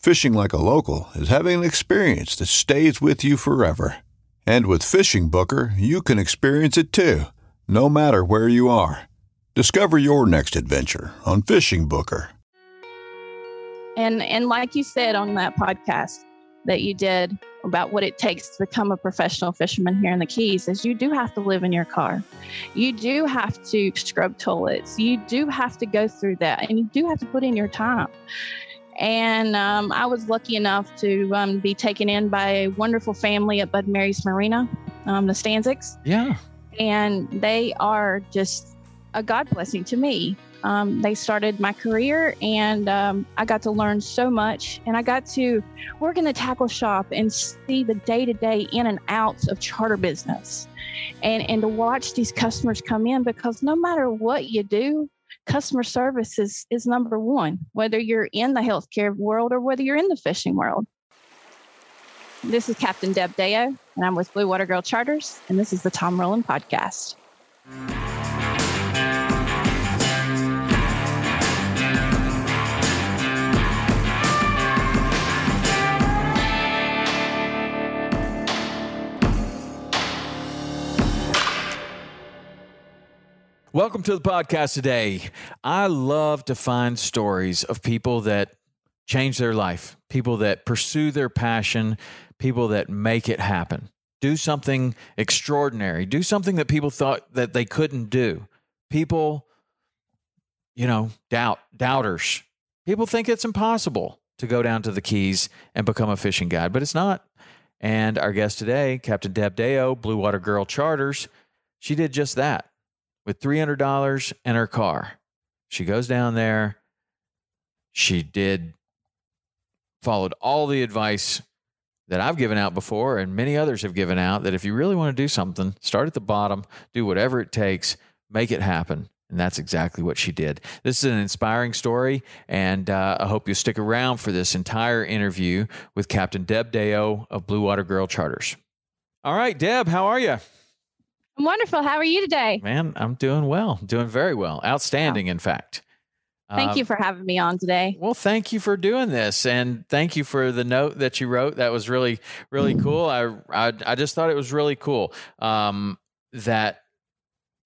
Fishing like a local is having an experience that stays with you forever. And with Fishing Booker, you can experience it too, no matter where you are. Discover your next adventure on Fishing Booker. And and like you said on that podcast that you did about what it takes to become a professional fisherman here in the Keys is you do have to live in your car. You do have to scrub toilets. You do have to go through that and you do have to put in your time. And um, I was lucky enough to um, be taken in by a wonderful family at Bud Mary's Marina, um, the Stanczyks. Yeah. And they are just a God blessing to me. Um, they started my career, and um, I got to learn so much. And I got to work in the tackle shop and see the day to day in and outs of charter business, and and to watch these customers come in because no matter what you do, customer service is is number one. Whether you're in the healthcare world or whether you're in the fishing world. This is Captain Deb Deo, and I'm with Blue Water Girl Charters, and this is the Tom Rowland Podcast. Welcome to the podcast today. I love to find stories of people that change their life, people that pursue their passion, people that make it happen. Do something extraordinary, do something that people thought that they couldn't do. People, you know, doubt, doubters. People think it's impossible to go down to the Keys and become a fishing guide, but it's not. And our guest today, Captain Deb Deo, Blue Water Girl Charters, she did just that with $300 and her car. She goes down there. She did, followed all the advice that I've given out before and many others have given out that if you really want to do something, start at the bottom, do whatever it takes, make it happen. And that's exactly what she did. This is an inspiring story, and uh, I hope you stick around for this entire interview with Captain Deb Deo of Blue Water Girl Charters. All right, Deb, how are you? I'm wonderful. How are you today? Man, I'm doing well, doing very well. Outstanding, wow. in fact. Thank uh, you for having me on today. Well, thank you for doing this, and thank you for the note that you wrote. That was really, really cool. I, I, I just thought it was really cool. Um, that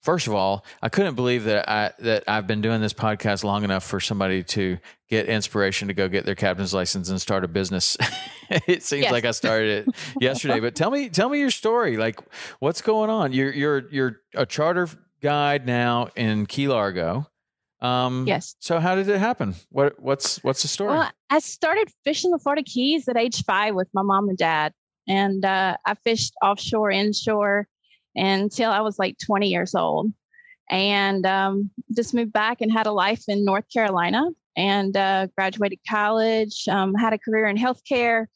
first of all, I couldn't believe that I that I've been doing this podcast long enough for somebody to get inspiration to go get their captain's license and start a business. it seems yes. like I started it yesterday. But tell me, tell me your story. Like, what's going on? You're you're you're a charter guide now in Key Largo. Um, yes. So how did it happen? What what's what's the story? Well, I started fishing the Florida Keys at age five with my mom and dad, and uh, I fished offshore, inshore until I was like 20 years old, and um, just moved back and had a life in North Carolina and uh, graduated college. Um, had a career in healthcare.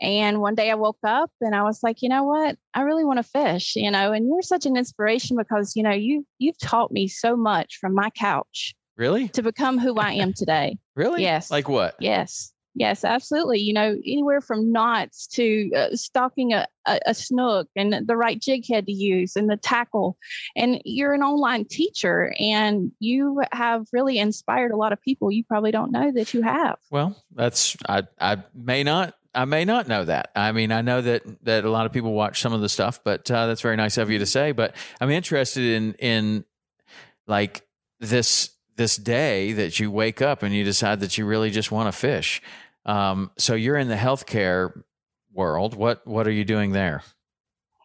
And one day I woke up and I was like, you know what? I really want to fish, you know, and you're such an inspiration because, you know, you you've taught me so much from my couch Really? To become who I am today. really? Yes. Like what? Yes. Yes, absolutely. You know, anywhere from knots to uh, stalking a, a, a, snook and the right jig head to use and the tackle. And you're an online teacher and you have really inspired a lot of people you probably don't know that you have. Well, that's, I, I may not I may not know that. I mean, I know that that a lot of people watch some of the stuff, but uh, that's very nice of you to say. But I'm interested in in like this this day that you wake up and you decide that you really just want to fish. Um, so you're in the healthcare world. What what are you doing there?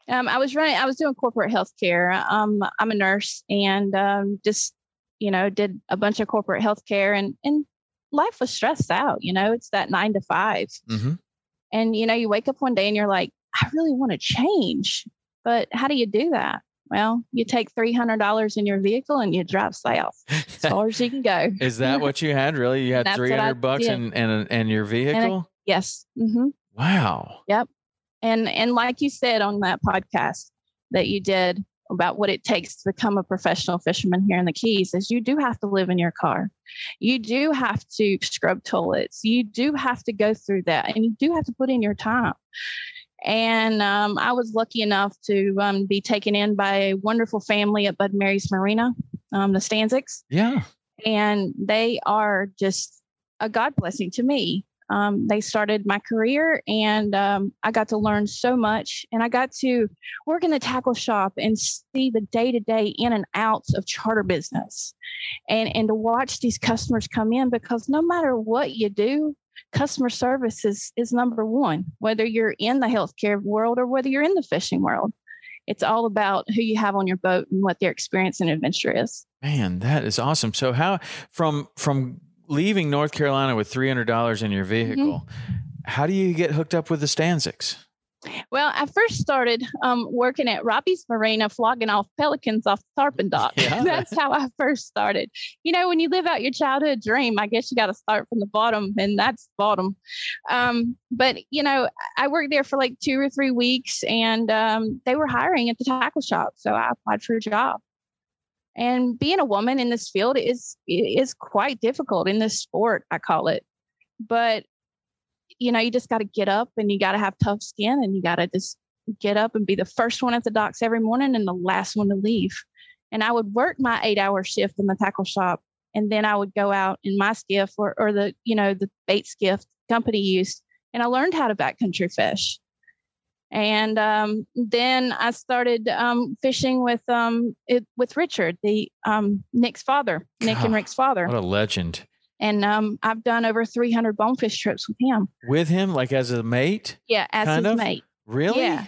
Um, I was running. I was doing corporate healthcare. Um, I'm a nurse and um, just you know did a bunch of corporate healthcare and and life was stressed out. You know, it's that nine to 5 mm-hmm. And, you know, you wake up one day and you're like, I really want to change. But how do you do that? Well, you take $300 in your vehicle and you drive south as far as you can go. Is that what you had? Really? You had 300 bucks in, and, and your vehicle? And a, yes. Mm-hmm. Wow. Yep. And, and like you said on that podcast that you did, about what it takes to become a professional fisherman here in the Keys is you do have to live in your car. You do have to scrub toilets. You do have to go through that and you do have to put in your time. And um, I was lucky enough to um, be taken in by a wonderful family at Bud Mary's Marina, um, the Stanczyks. Yeah. And they are just a God blessing to me um, they started my career and um, I got to learn so much. And I got to work in the tackle shop and see the day to day in and outs of charter business and, and to watch these customers come in because no matter what you do, customer service is, is number one, whether you're in the healthcare world or whether you're in the fishing world. It's all about who you have on your boat and what their experience and adventure is. Man, that is awesome. So how from from leaving North Carolina with three hundred dollars in your mm-hmm. vehicle, mm-hmm. how do you get hooked up with the Stanczyks? Well, I first started um, working at Robbie's Marina, flogging off pelicans off the tarpon dock. Yeah. That's how I first started. You know, when you live out your childhood dream, I guess you got to start from the bottom, and that's the bottom. Um, but you know, I worked there for like two or three weeks, and um, they were hiring at the tackle shop, so I applied for a job. And being a woman in this field is is quite difficult in this sport, I call it. But you know, you just got to get up and you got to have tough skin and you got to just get up and be the first one at the docks every morning and the last one to leave. And I would work my eight hour shift in the tackle shop. And then I would go out in my skiff or, or the, you know, the bait skiff company used. And I learned how to backcountry fish. And um, then I started um, fishing with um, it, with Richard, the um, Nick's father, Nick and Rick's father. What a legend! And um, I've done over 300 bonefish trips with him. With him, like as a mate? Yeah, as his of? mate. Really? Yeah.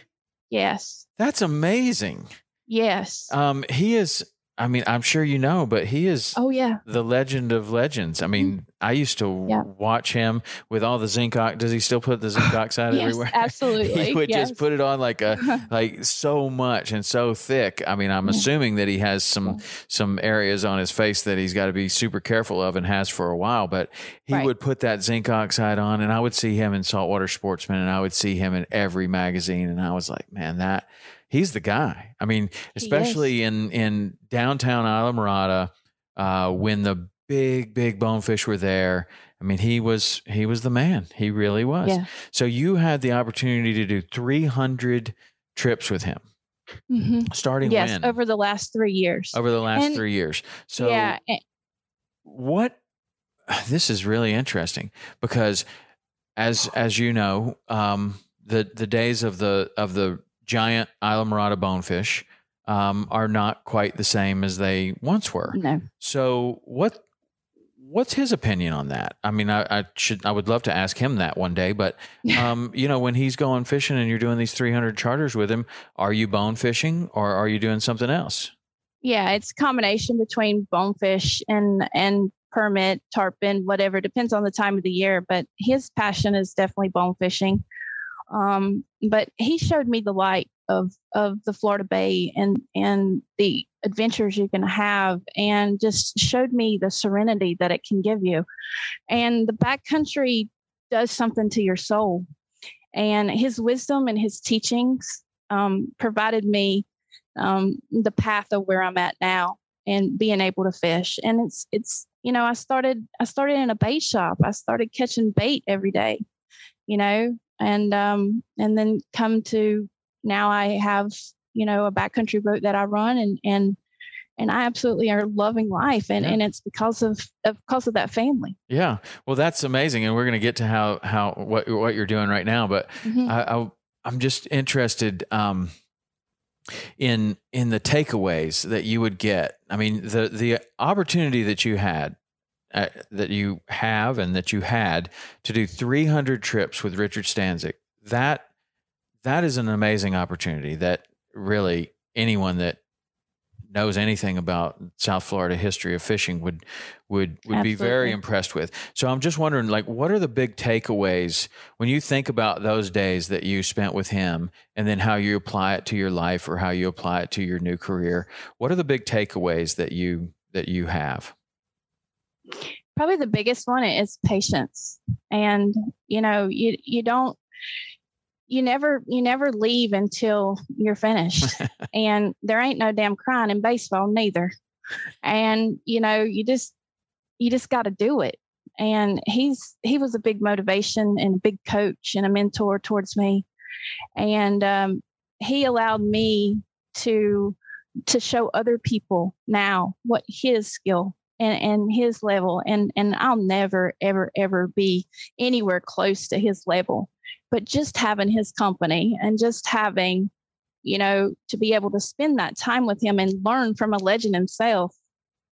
Yes. That's amazing. Yes. Um, he is I mean, I'm sure you know, but he is oh yeah the legend of legends. I mean, mm-hmm. I used to yeah. watch him with all the zinc. Oxide. Does he still put the zinc oxide yes, everywhere? Absolutely. he would yes. just put it on like a like so much and so thick. I mean, I'm assuming that he has some some areas on his face that he's got to be super careful of and has for a while. But he right. would put that zinc oxide on, and I would see him in Saltwater Sportsman, and I would see him in every magazine, and I was like, man, that he's the guy. I mean, especially in in downtown Islamorada, uh, when the big big bonefish were there. I mean, he was he was the man. He really was. Yeah. So you had the opportunity to do 300 trips with him. Mm-hmm. Starting yes, when? over the last three years. Over the last and, three years. So yeah. what? This is really interesting because, as as you know, um, the the days of the of the giant Islamorada bonefish um, are not quite the same as they once were. No. So what what's his opinion on that? I mean, I, I, should I would love to ask him that one day, but um, you know, when he's going fishing and you're doing these 300 charters with him, are you bone fishing or are you doing something else? Yeah, it's a combination between bonefish and and permit, tarpon, whatever. Depends on the time of the year, but his passion is definitely bone fishing. Um, but he showed me the light of of the Florida Bay and and the adventures you can have, and just showed me the serenity that it can give you. And the backcountry does something to your soul. And his wisdom and his teachings um, provided me um, the path of where I'm at now. and being able to fish. And it's it's you know I started I started in a bait shop. I started catching bait every day, you know, and um and then come to now I have you know a backcountry boat that I run and and and I absolutely are loving life, and, yeah. and it's because of, of because of that family. Yeah, well, that's amazing, and we're going to get to how how what what you're doing right now, but mm-hmm. I, I I'm just interested um, in in the takeaways that you would get. I mean, the the opportunity that you had uh, that you have and that you had to do 300 trips with Richard Stanczyk. That that is an amazing opportunity that really anyone that knows anything about South Florida history of fishing would would would Absolutely. be very impressed with. So I'm just wondering like what are the big takeaways when you think about those days that you spent with him and then how you apply it to your life or how you apply it to your new career? What are the big takeaways that you that you have? Probably the biggest one is patience. And you know, you you don't you never you never leave until you're finished. And there ain't no damn crying in baseball neither. And you know you just you just got to do it. And he's he was a big motivation and a big coach and a mentor towards me. And um, he allowed me to to show other people now what his skill and, and his level and and I'll never ever ever be anywhere close to his level but just having his company and just having you know to be able to spend that time with him and learn from a legend himself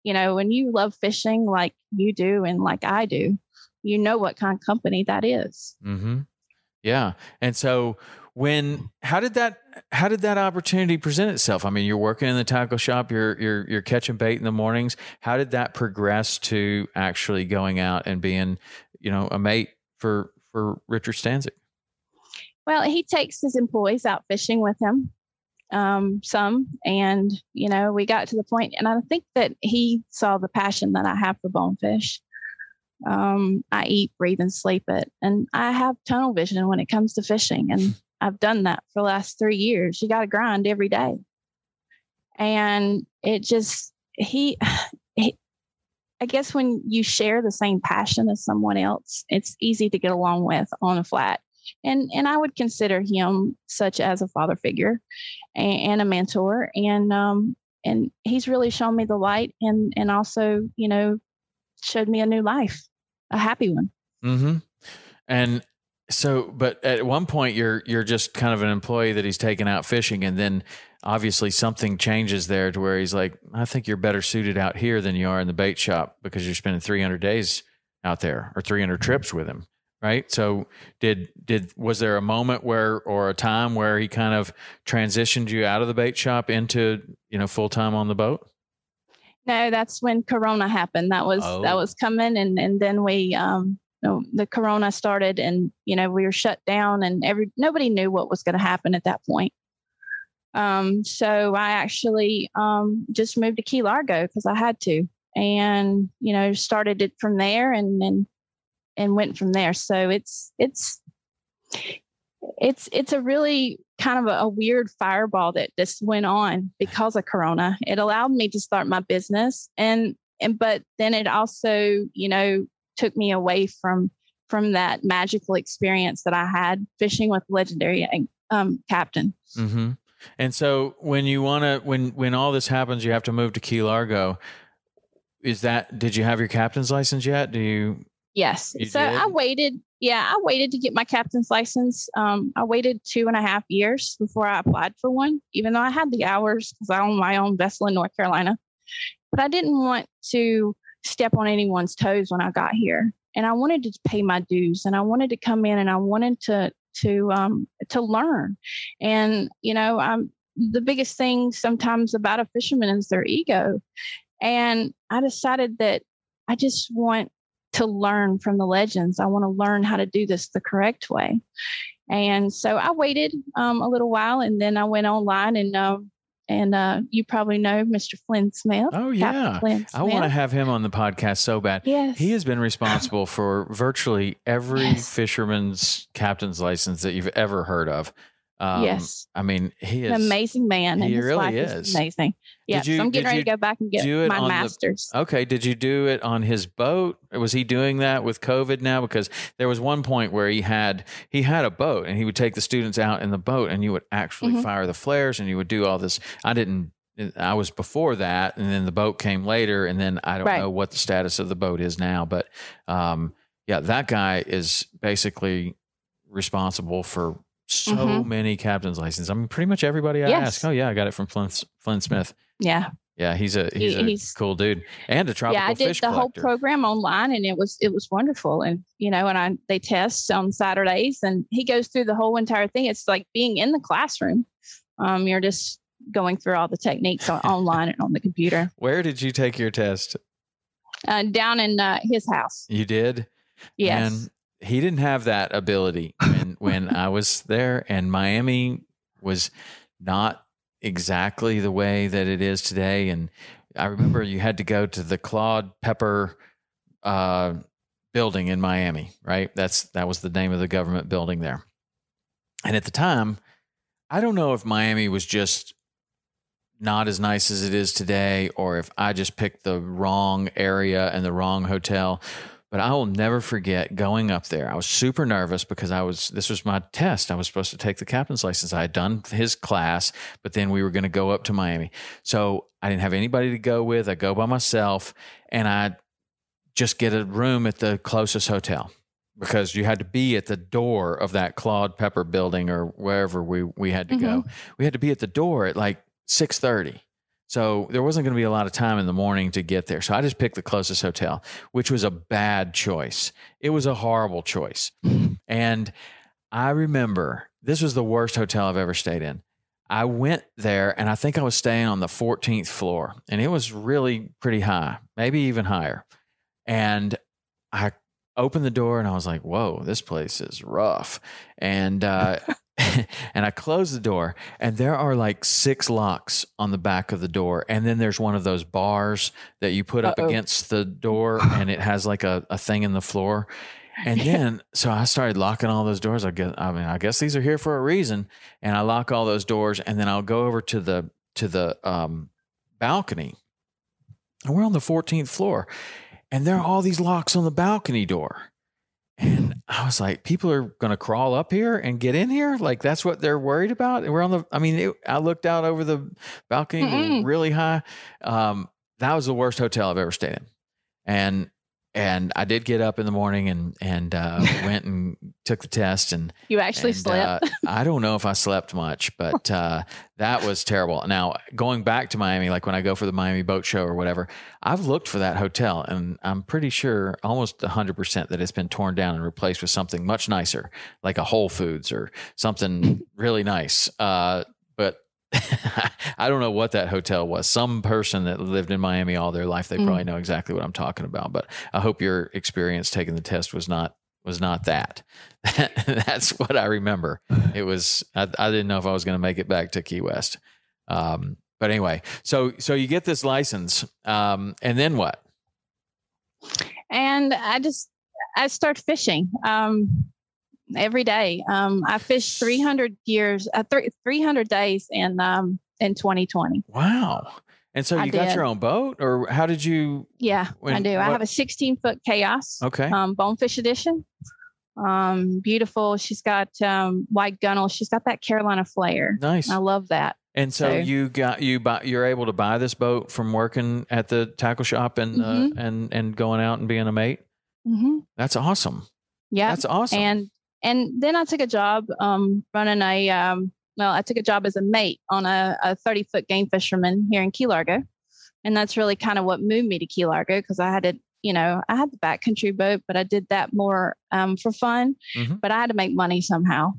you know when you love fishing like you do and like i do you know what kind of company that is. Mm-hmm. yeah and so when how did that how did that opportunity present itself? I mean you're working in the tackle shop you're you're you're catching bait in the mornings. How did that progress to actually going out and being you know a mate for for richard stanczyk well, he takes his employees out fishing with him, um, some, and you know, we got to the point, and I think that he saw the passion that I have for bonefish. Um, I eat, breathe, and sleep it, and I have tunnel vision when it comes to fishing, and I've done that for the last three years. You got to grind every day, and it just he, he I guess when you share the same passion as someone else, it's easy to get along with on a flat and and I would consider him such as a father figure and, and a mentor, and um, and he's really shown me the light, and and also you know showed me a new life, a happy one. Mm-hmm. And so, but at one point you're you're just kind of an employee that he's taken out fishing, and then obviously something changes there to where he's like, I think you're better suited out here than you are in the bait shop because you're spending 300 days out there or 300 trips with him right? So did did was there a moment where or a time where he kind of transitioned you out of the bait shop into you know full time on the boat? No that's when corona happened. That was oh. that was coming and and then we um you know, the corona started and you know we were shut down and every nobody knew what was going to happen at that point um so i actually um just moved to key largo because i had to and you know started it from there and then and went from there. So it's it's it's it's a really kind of a, a, weird fireball that just went on because of corona it allowed me to start my business and and but then it also you know took me away from from that magical experience that i had fishing with legendary um, captain mm-hmm. and so when you want to when when all this happens you have to move to key largo is that did you have your captain's license yet do you Yes. You so did? I waited. Yeah, I waited to get my captain's license. Um, I waited two and a half years before I applied for one, even though I had the hours because I own my own vessel in North Carolina. But I didn't want to step on anyone's toes when I got here, and I wanted to pay my dues, and I wanted to come in, and I wanted to to um, to learn. And you know, I'm the biggest thing sometimes about a fisherman is their ego, and I decided that I just want to learn from the legends. I want to learn how to do this the correct way. And so I waited um, a little while and then I went online and um, and uh, you probably know Mr. Flynn Smith. Oh yeah, I want to have him on the podcast so bad. Yes, he has been responsible for virtually every yes. fisherman's captain's license that you've ever heard of. Um, yes. I mean, he is An amazing man. he really life is. amazing. Yeah. you- I'm getting ready to go back and get my on the- master's. Okay. Did you do it on his boat? Was he doing that with COVID now? Because there was one point where he had he had a boat and he would take the students out in the boat and you would actually Mhm. fire the flares and you would do all this. I didn't. I was before that, and then the boat came later, and then I don't Right. know what the status of the boat is now. But um, yeah, that guy is basically responsible for so Mhm. many captain's licenses. I mean, pretty much everybody I Yes. ask, oh yeah, I got it from Flynn, Flynn Smith. Yeah. Yeah, he's a he's He- a he's- cool dude and a tropical yeah, I did the whole program online and it was it was wonderful. And you know, and I they test on Saturdays and he goes through the whole entire thing. It's like being in the classroom. Um, you're just going through all the techniques on, online and on the computer. Where did you take your test? Uh, down in uh, his house. You did. Yes. And he didn't have that ability when I was there, and Miami was not exactly the way that it is today. And I remember you had to go to the Claude Pepper uh, building in Miami, right? That's that was the name of the government building there. And at the time, I don't know if Miami was just not as nice as it is today, or if I just picked the wrong area and the wrong hotel. But I will never forget going up there. I was super nervous because I was, this was my test. I was supposed to take the captain's license. I had done his class, but then we were going to go up to Miami. So I didn't have anybody to go with. I go by myself and I just get a room at the closest hotel because you had to be at the door of that Claude Pepper building or wherever we, we had to go. Mm-hmm. We had to be at the door at like 630. So there wasn't going to be a lot of time in the morning to get there. So I just picked the closest hotel, which was a bad choice. It was a horrible choice. And I remember this was the worst hotel I've ever stayed in. I went there and I think I was staying on the 14th floor and it was really pretty high, maybe even higher. And I opened the door and I was like, whoa, this place is rough. And, uh, and I closed the door, and there are like six locks on the back of the door. And then there's one of those bars that you put up Uh-oh. against the door, and it has like a, a thing in the floor. And then, so I started locking all those doors. I guess, I mean, I guess these are here for a reason. And I lock all those doors, and then I'll go over to the to the um, balcony, and we're on the 14th floor, and there are all these locks on the balcony door. I was like, people are going to crawl up here and get in here. Like that's what they're worried about. And we're on the, I mean, it, I looked out over the balcony Mm-mm. really high. Um, that was the worst hotel I've ever stayed in. And, and I did get up in the morning and, and, uh, went and took the test and, You actually and, slept. uh, I don't know if I slept much, but uh, that was terrible. Now, going back to Miami, like when I go for the Miami Boat Show or whatever, I've looked for that hotel and I'm pretty sure almost 100% that it's been torn down and replaced with something much nicer, like a Whole Foods or something really nice. Uh, but I don't know what that hotel was. Some person that lived in Miami all their life, they Mm. probably know exactly what I'm talking about. But I hope your experience taking the test was not was not that. That's what I remember. It was I, I didn't know if I was going to make it back to Key West. Um, but anyway, so so you get this license, um, and then what? and I just I start fishing um, every day. Um, I fished 300 years, uh, th- 300 days in um, in 2020. Wow! And so I you got did. your own boat, or how did you? Yeah, I When- do. I have a 16 foot chaos, Okay, um, bonefish edition. Um, beautiful. She's got um, white gunnel. She's got that Carolina flare. nice. I love that. And so, So- you got you buy you're able to buy this boat from working at the tackle shop and uh, Mhm. and and going out and being a mate. hmm That's awesome. Yeah, That's awesome. and and then I took a job um, running a um, well, I took a job as a mate on a, a 30 foot game fisherman here in Key Largo, and that's really kind of what moved me to Key Largo because I had to, you know, I had the backcountry boat, but I did that more um, for fun, Mhm. but I had to make money somehow.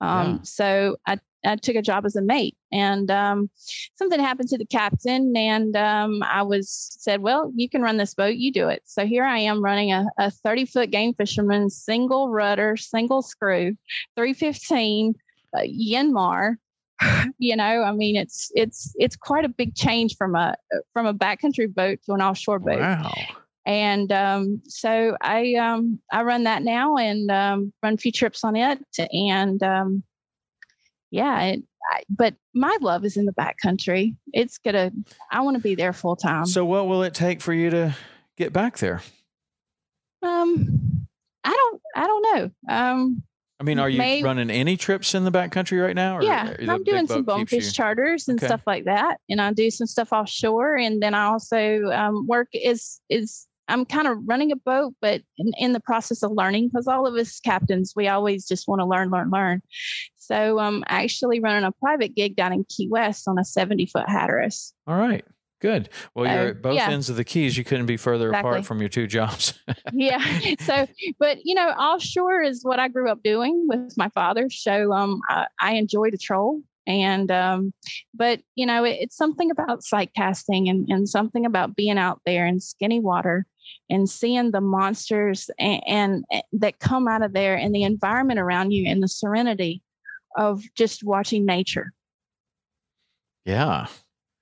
Um, Yeah. So I I took a job as a mate, and um, something happened to the captain, and um, I was said, "Well, you can run this boat. You do it." So here I am running a, a 30 foot game fisherman, single rudder, single screw, 315 uh, Yanmar. you know, I mean, it's it's it's quite a big change from a from a backcountry boat to an offshore boat Wow. and um, so I um, I run that now and um, run a few trips on it, and um, yeah, it, I, but my love is in the backcountry. It's gonna. I want to be there full time. So, what will it take for you to get back there? Um, I don't. I don't know. Um, I mean, are you May- running any trips in the backcountry right now? or yeah, I'm doing some bonefish charters and Okay. stuff like that, and I do some stuff offshore, and then I also um, work is is I'm kind of running a boat, but in, in the process of learning, because all of us captains, we always just want to learn, learn, learn. So I'm actually running a private gig down in Key West on a 70 foot Hatteras. All right. Good. Well, you're at both yeah. ends of the keys. You couldn't be further Exactly. apart from your two jobs. yeah. So, but you know, offshore is what I grew up doing with my father. So, um, I, I enjoy the troll. And, um, but you know, it, it's something about sight casting and, and something about being out there in skinny water and seeing the monsters and, and eh, that come out of there and the environment around you and the serenity of just watching nature. yeah.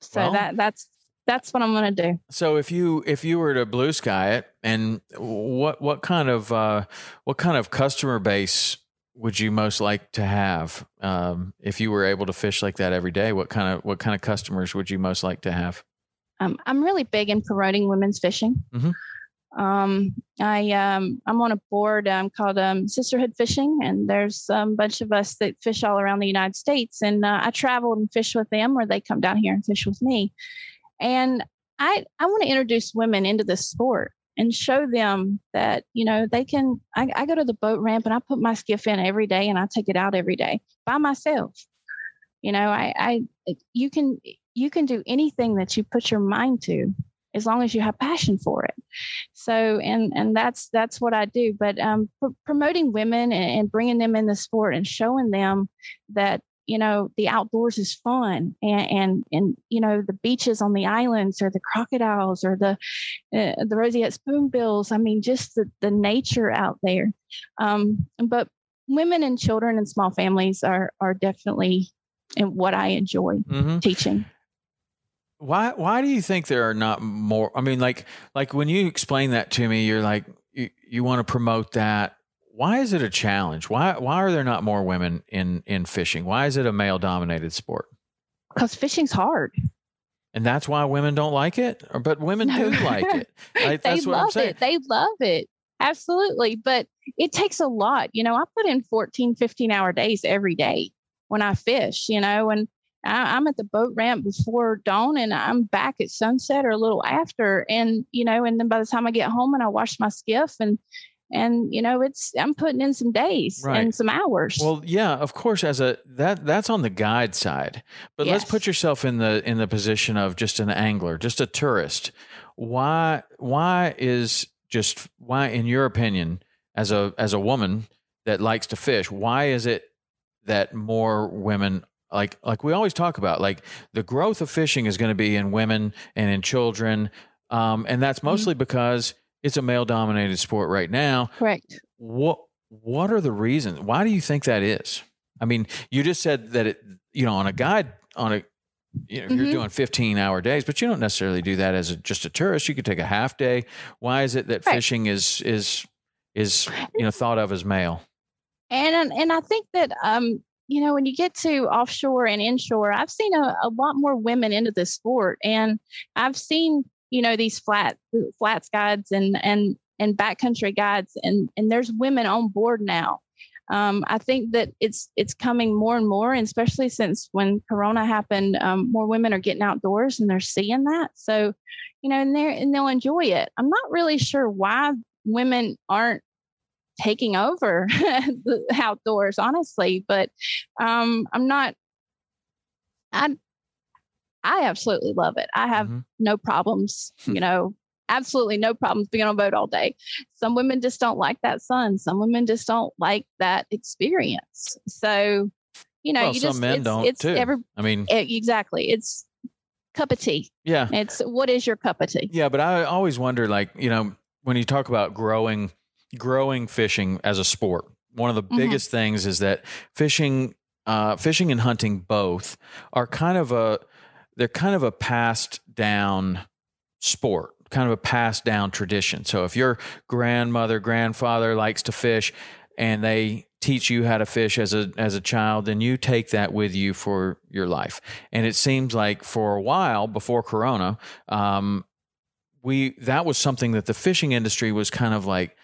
So Well- that that's that's what I'm going to do. So if you if you were to blue sky it, and what what kind of uh, what kind of customer base would you most like to have um, if you were able to fish like that every day? What kind of what kind of customers would you most like to have? um, I'm really big in promoting women's fishing. Mhm. Um, I um, I'm on a board um, called um, Sisterhood Fishing, and there's a bunch of us that fish all around the United States. And uh, I travel and fish with them, or they come down here and fish with me. And I I want to introduce women into this sport and show them that you know they can. I, I go to the boat ramp and I put my skiff in every day, and I take it out every day by myself. You know, I I you can you can do anything that you put your mind to as long as you have passion for it. So and and that's that's what i do. But um pr- promoting women and, and bringing them in the sport and showing them that you know the outdoors is fun and and and you know the beaches on the islands or the crocodiles or the uh, the roseate spoonbills i mean just the the nature out there. Um but women and children and small families are are definitely and what i enjoy Mm-hmm. teaching Why why do you think there are not more? I mean, like like when you explain that to me, you're like you, you want to promote that. Why is it a challenge? Why why are there not more women in in fishing? Why is it a male dominated sport? because fishing's hard And that's why women don't like it? But women do like it. Like, they that's what I'm love it. They love it. Absolutely. But it takes a lot. You know, I put in 14, 15 hour days every day when I fish, you know, and I, I'm at the boat ramp before dawn and I'm back at sunset or a little after. And, you know, and then by the time I get home and I wash my skiff and, and you know it's i'm putting in some days Right. and some hours Well, yeah, of course. As a that that's on the guide side, but let's put yourself in the in the position of just an angler, just a tourist. Why why is just why, in your opinion, as a as a woman that likes to fish, why is it that more women like like we always talk about like the growth of fishing is going to be in women and in children, um, and that's mostly because it's a male dominated sport right now. Correct. What what are the reasons? Why do you think that is? I mean you just said that it you know on a guide on a you know you're Mhm. doing 15 hour days but you don't necessarily do that as a, just a tourist. You could take a half day. Why is it that Right. fishing is is is you know thought of as male? And and I think that um you know when you get to offshore and inshore, I've seen a, a lot more women into this sport, and I've seen you know these flat flats guides and and and backcountry guides, and and there's women on board now. Um, I think that it's it's coming more and more, and especially since when Corona happened, um, more women are getting outdoors and they're seeing that. So, you know, and they and they'll enjoy it. I'm not really sure why women aren't taking over the outdoors honestly but um i'm not i i absolutely love it. I have Mhm. no problems you know absolutely no problems being on a boat all day. Some women just don't like that sun. Some women just don't like that experience. So you know well you some just men it's, don't it's too. every i mean eh, exactly. It's cup of tea. Yeah. It's what is your cup of tea? Yeah, but I always wonder, like you know, when you talk about growing, growing fishing as a sport, one of the Mhm. biggest things is that fishing, uh, fishing and hunting both are kind of a, they're kind of a passed down sport, kind of a passed down tradition. So if your grandmother, grandfather likes to fish, and they teach you how to fish as a as a child then you take that with you for your life and it seems like for a while before corona um, we that was something that the fishing industry was kind of like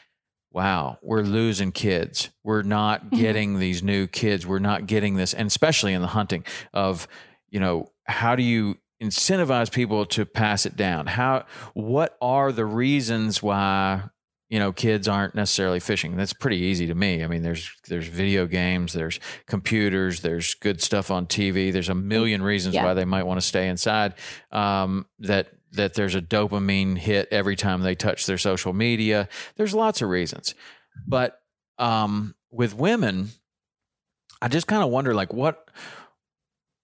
wow we're losing kids. We're not Mhm. getting these new kids. We're not getting this and especially in the hunting of you know how do you incentivize people to pass it down? How what are the reasons why you know kids aren't necessarily fishing? That's pretty easy to me. I mean there's there's video games there's computers there's good stuff on tv there's a million reasons Yeah. why they might want to stay inside um, that that there's a dopamine hit every time they touch their social media. There's lots of reasons. But um, with women i just kind of wonder like what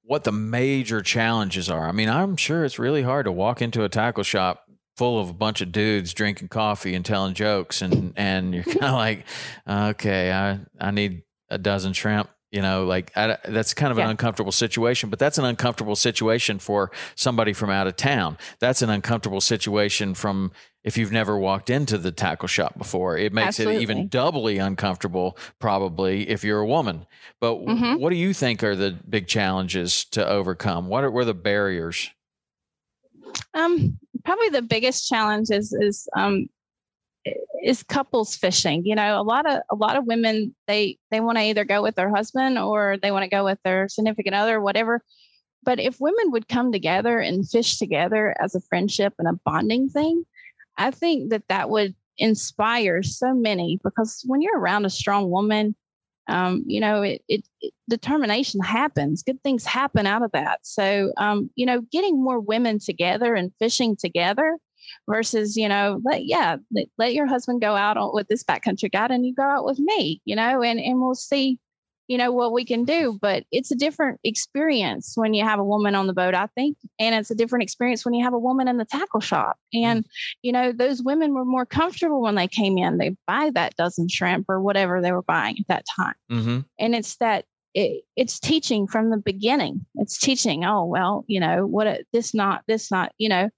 what the major challenges are. I mean i'm sure it's really hard to walk into a tackle shop full of a bunch of dudes drinking coffee and telling jokes and and you're kind of like okay i i need a dozen shrimp you know like I, that's kind of an uncomfortable situation but that's an uncomfortable situation for somebody from out of town. That's an uncomfortable situation from if you've never walked into the tackle shop before. It makes it even doubly uncomfortable probably if you're a woman. But Mhm. what do you think are the big challenges to overcome? What are, were the barriers? Um, probably the biggest challenge is is um is couples fishing. You know, a lot of a lot of women they they want to either go with their husband or they want to go with their significant other, whatever. But if women would come together and fish together as a friendship and a bonding thing, I think that that would inspire so many because when you're around a strong woman, um, you know, it, it, it determination happens. Good things happen out of that. So, um, you know, getting more women together and fishing together versus, you know, let yeah, let, let your husband go out on, with this backcountry guide and you go out with me, you know, and and we'll see, you know, what we can do. But it's a different experience when you have a woman on the boat, I think, and it's a different experience when you have a woman in the tackle shop. And you know, those women were more comfortable when they came in. They buy that dozen shrimp or whatever they were buying at that time mm-hmm. and it's that it, it's teaching from the beginning it's teaching oh well you know what a, this not this not you know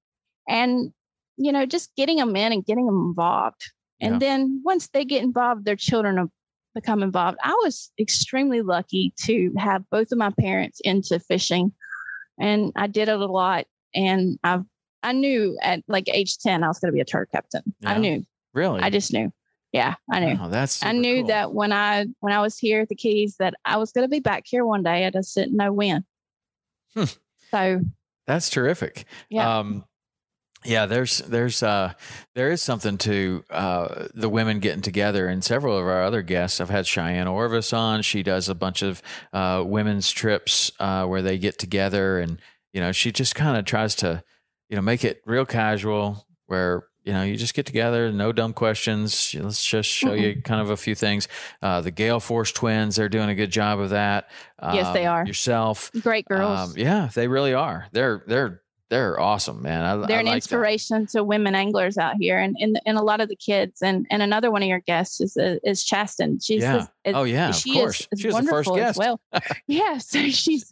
and you know just getting them in and getting them involved and Yeah. then once they get involved their children become involved i was extremely lucky to have both of my parents into fishing and i did it a lot and i've i knew at like age 10 i was going to be a tour captain Yeah. i knew really i just knew yeah i knew Wow, that's I knew cool. that when I when I was here at the Keys that I was going to be back here one day. I just didn't know when. Hmm. So That's terrific. yeah, Um, yeah, there's there's uh there is something to uh the women getting together and several of our other guests. I've had Cheyenne Orvis on. She does a bunch of uh women's trips uh where they get together and you know, she just kind of tries to, you know, make it real casual where you know, you just get together, no dumb questions. Let's just show you kind of a few things. Uh, the Gale Force twins, they're doing a good job of that. Yes, they Um, are. Yourself, great girls. um, yeah, they really are. They're they're they're awesome, man. I, They're I an like that. inspiration to women anglers out here, and, and and a lot of the kids. And and another one of your guests is uh, is Chasten. She's Yeah. is- Oh yeah, of she course. is, she was the first wonderful guest. well. yeah, so she's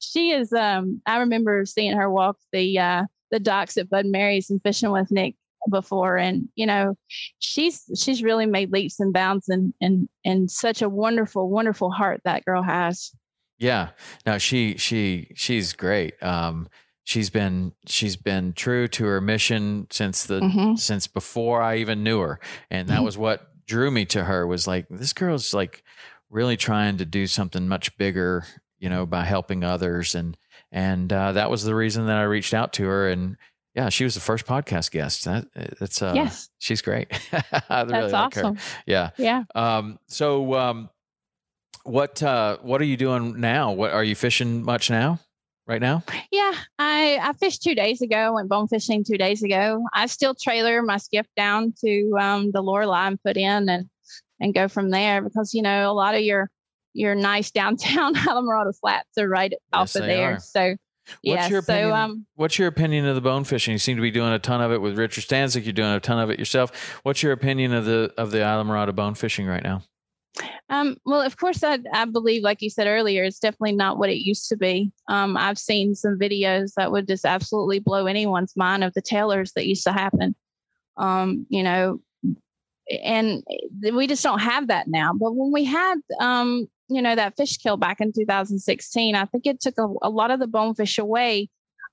she is. Um, I remember seeing her walk the uh, the docks at Bud Mary's and fishing with Nick before, and you know, she's she's really made leaps and bounds, and and and such a wonderful, wonderful heart that girl has. Yeah. No, she she she's great. Um, she's been she's been true to her mission since the Mhm. since before I even knew her, and that Mhm. was what drew me to her. Was like this girl's like really trying to do something much bigger, you know, by helping others, and and uh, that was the reason that I reached out to her and. Yeah, she was the first podcast guest. That that's uh, yes, she's great. I really that's like her. awesome. Yeah. Yeah. Um, so, um, what uh, what are you doing now? What are you fishing much now? Right now? Yeah, I I fished two days ago. I went bone fishing two days ago. I still trailer my skiff down to um, the Lorelei and put in and and go from there because you know a lot of your your nice downtown Islamorada flats are right off of there. are. So yeah, your so um, What's your opinion of the bone fishing? You seem to be doing a ton of it with Richard Stanczyk. You're doing a ton of it yourself. What's your opinion of the of the Islamorada bone fishing right now? Um, well, of course, I, I believe, like you said earlier, it's definitely not what it used to be. Um, I've seen some videos that would just absolutely blow anyone's mind of the tailors that used to happen. Um, you know, and we just don't have that now. But when we had, um, you know, that fish kill back in 2016, I think it took a, a lot of the bonefish away,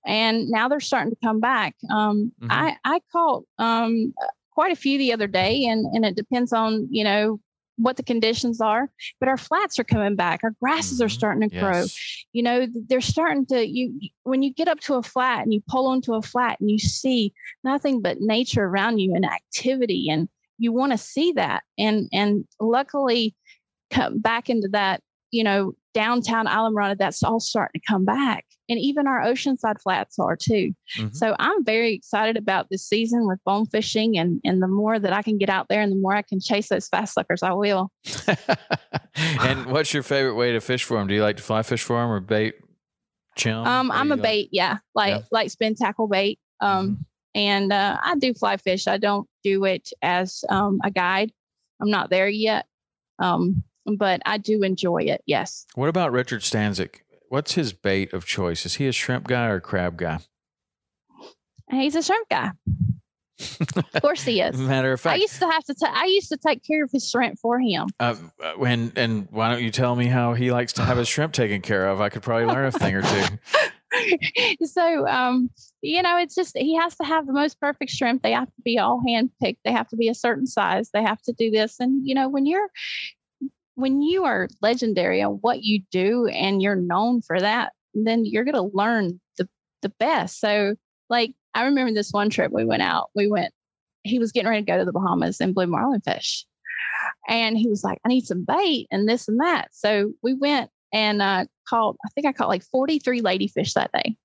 and now they're starting to come back. Um, Mhm. I I caught um, quite a few the other day, and and it depends on you know what the conditions are. But our flats are coming back. Our grasses are Mhm. starting to grow you know they're starting to you when you get up to a flat and you pull onto a flat and you see nothing but nature around you and activity and you want to see that and and luckily come back into that you know downtown Islamorada that's all starting to come back and even our oceanside flats are too Mhm. so i'm very excited about this season with bone fishing and and the more that i can get out there and the more i can chase those fast suckers i will and what's your favorite way to fish for them? Do you like to fly fish for them or bait? Chum? Um, I'm a like? bait, yeah, like Yeah. like spin tackle bait. Um, and uh, I do fly fish. I don't do it as um a guide. I'm not there yet. Um, but I do enjoy it. Yes. What about Richard Stanczyk? What's his bait of choice? Is he a shrimp guy or a crab guy? He's a shrimp guy. Of course he is. Matter of fact, I used to have to. ta- I used to take care of his shrimp for him. uh, uh, when and why don't you tell me how he likes to have his shrimp taken care of? I could probably learn a thing or two. so um you know it's just he has to have the most perfect shrimp they have to be all hand picked they have to be a certain size they have to do this and you know when you're when you are legendary on what you do and you're known for that then you're going to learn the the best so like i remember this one trip we went out we went he was getting ready to go to the bahamas and blue marlin fish and he was like i need some bait and this and that so we went and uh, caught, I think I caught like 43 ladyfish that day.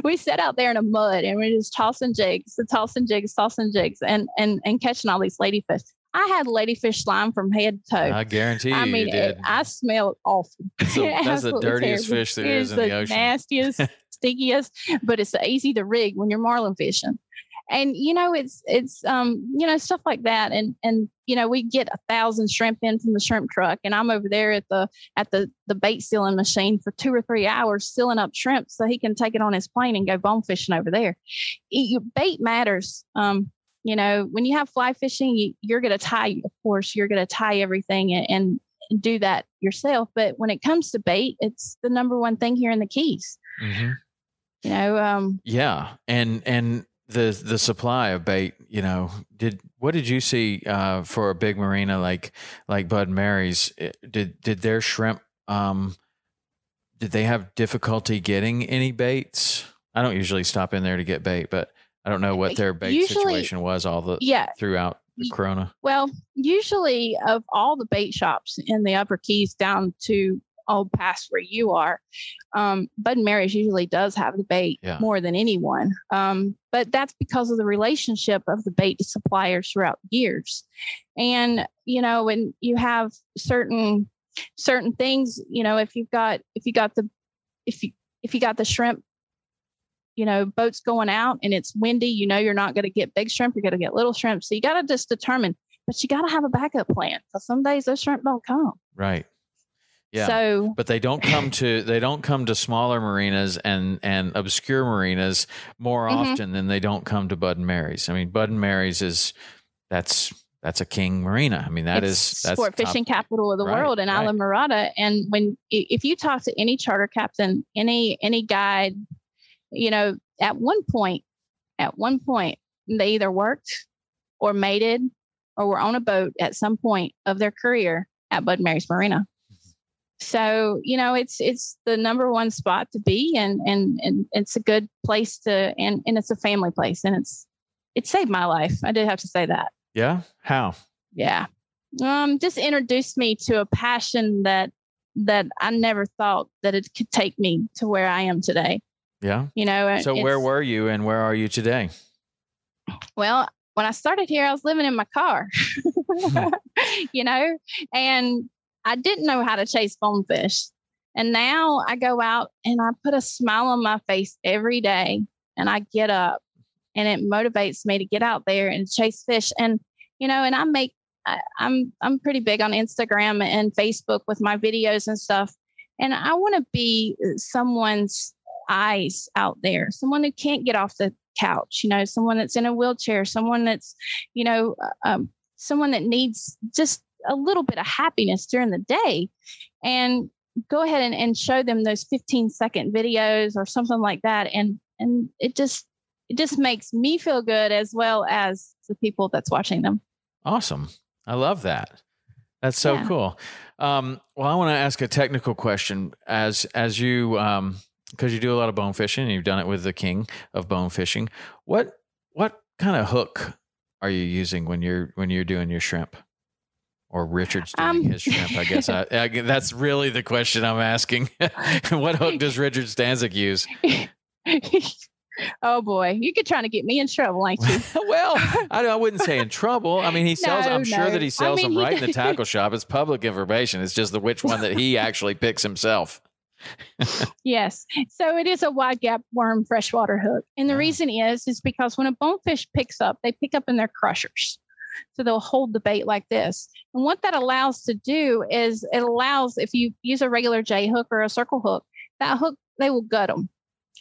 we sat out there in the mud and we were just tossing jigs, tossing jigs, tossing jigs, and and and catching all these ladyfish. I had ladyfish slime from head to toe. I guarantee you, I mean, you did. it, I smelled awful. That's the- that's the dirtiest terrible. fish there It is in the ocean. nastiest, stinkiest, but it's easy to rig when you're marlin fishing. And you know, it's it's um you know stuff like that, and and you know we get a thousand shrimp in from the shrimp truck, and I'm over there at the at the the bait sealing machine for two or three hours sealing up shrimp so he can take it on his plane and go bone fishing over there. It- your bait matters. Um, you know, when you have fly fishing, you, you're going to tie, of course, you're going to tie everything and, and do that yourself. But when it comes to bait, it's the number one thing here in the Keys. Mhm. You know, um, Yeah, and and the the supply of bait. You know, did what did you see uh, for a big marina like like Bud Mary's? Eh, Did did their shrimp? Um, did they have difficulty getting any baits? I don't usually stop in there to get bait, but I don't know what their bait Usually- situation was all the yeah. throughout the Corona. Well, usually of all the bait shops in the Upper Keys down to old Pass where you are, um, Bud and Mary's usually does have the bait Yeah. more than anyone. Um, but that's because of the relationship of the bait suppliers throughout years. And, you know, when you have certain certain things, you know, if you've got if you got the if you if you got the shrimp you know, boats going out and it's windy, you know, you're not going to get big shrimp, you're going to get little shrimp. So you got to just determine, but you got to have a backup plan because some days those shrimp don't come. Right. Yeah. So, but they don't come to they don't come to smaller marinas and and obscure marinas more Mhm. often than they don't come to Bud and Mary's. I mean, Bud and Mary's is that's that's a king marina. I mean, that is it's that's sport top- fishing capital of the Right, world in right. Islamorada. And when, if you talk to any charter captain, any, any guide, you know, at one point, at one point, they either worked or mated or were on a boat at some point of their career at Bud Mary's Marina. So, you know, it's it's the number one spot to be and and and it's a good place to and and it's a family place and it's it saved my life. I did have to say that. Yeah. How? Yeah. Um, just introduced me to a passion that that I never thought that it could take me to where I am today. Yeah. You know, So where were you and where are you today? Well, when I started here, I was living in my car, you know, and I didn't know how to chase bonefish. And now I go out and I put a smile on my face every day and I get up and it motivates me to get out there and chase fish. And, you know, and I make, I, I'm, I'm pretty big on Instagram and Facebook with my videos and stuff. And I want to be someone's eyes out there, someone who can't get off the couch, you know, someone that's in a wheelchair, someone that's, you know, uh, um, someone that needs just a little bit of happiness during the day. And go ahead and, and show them those 15 second videos or something like that. And and it just it just makes me feel good as well as the people that's watching them. Awesome. I love that. That's so yeah. cool. Um, well, I want to ask a technical question as as you um, because you do a lot of bone fishing and you've done it with the king of bone fishing. What what kind of hook are you using when you're when you're doing your shrimp? Or Richard's doing um, his shrimp, I guess. I, I, that's really the question I'm asking. what hook does Richard Stanczyk use? Oh boy, you could try to get me in trouble, ain't you? well, I, I, wouldn't say in trouble. I mean, he sells. No, I'm no. sure that he sells I mean, them right in the tackle shop. It's public information. It's just the which one that he actually picks himself. yes, so it is a wide gap worm freshwater hook, and the reason is is because when a bonefish picks up, they pick up in their crushers. So they'll hold the bait like this. And what that allows to do is it allows, if you use a regular J hook or a circle hook, that hook, they will gut them.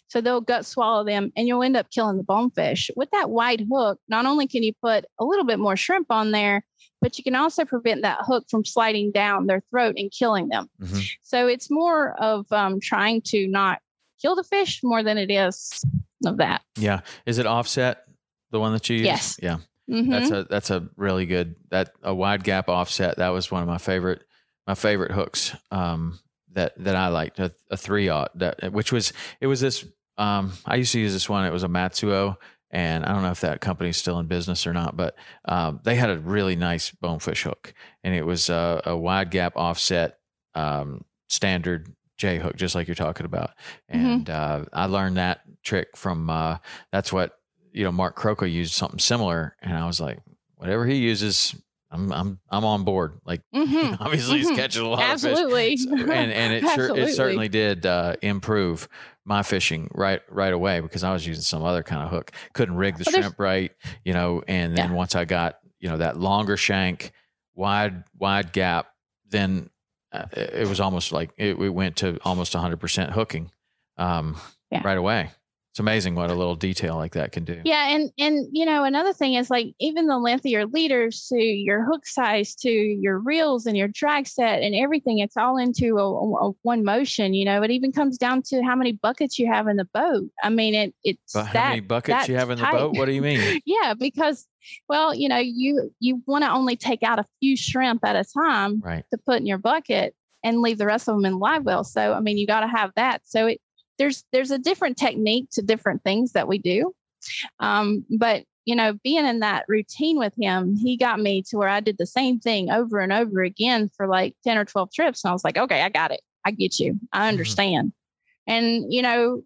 So they'll gut swallow them and you'll end up killing the bonefish. With that wide hook, not only can you put a little bit more shrimp on there, but you can also prevent that hook from sliding down their throat and killing them. Mm-hmm. So it's more of um, trying to not kill the fish more than it is of that. Yeah. Is it offset the one that you use? Yes. Yeah. Mm-hmm. That's a that's a really good that a wide gap offset. That was one of my favorite my favorite hooks um, that that I liked a, a three aught that which was it was this um, I used to use this one. It was a Matsuo, and I don't know if that company's still in business or not, but um, they had a really nice bonefish hook, and it was a, a wide gap offset um, standard J hook, just like you're talking about. Mm-hmm. And mm-hmm. uh, I learned that trick from uh, that's what you know Mark Krowka used something similar, and I was like, whatever he uses, I'm I'm I'm on board. Like mm-hmm. obviously mm-hmm. he's catching a lot Absolutely. of fish. So, and and it sure it certainly did uh, improve my fishing right right away because I was using some other kind of hook. Couldn't rig the shrimp right, you know, and then yeah. once I got, you know, that longer shank, wide wide gap, then uh, it was almost like it, it went to almost 100% hooking um, yeah. right away it's amazing what a little detail like that can do. Yeah, and and you know another thing is like even the length of your leaders to your hook size to your reels and your drag set and everything. It's all into a, a, one motion. You know, it even comes down to how many buckets you have in the boat. I mean, it it's but how that, many buckets you have in the tight. boat. What do you mean? yeah, because well, you know, you you want to only take out a few shrimp at a time right. to put in your bucket and leave the rest of them in live well. So I mean, you got to have that. So it there's there's a different technique to different things that we do um, but you know being in that routine with him he got me to where i did the same thing over and over again for like 10 or 12 trips and i was like okay i got it i get you i mm-hmm. understand mm-hmm. and you know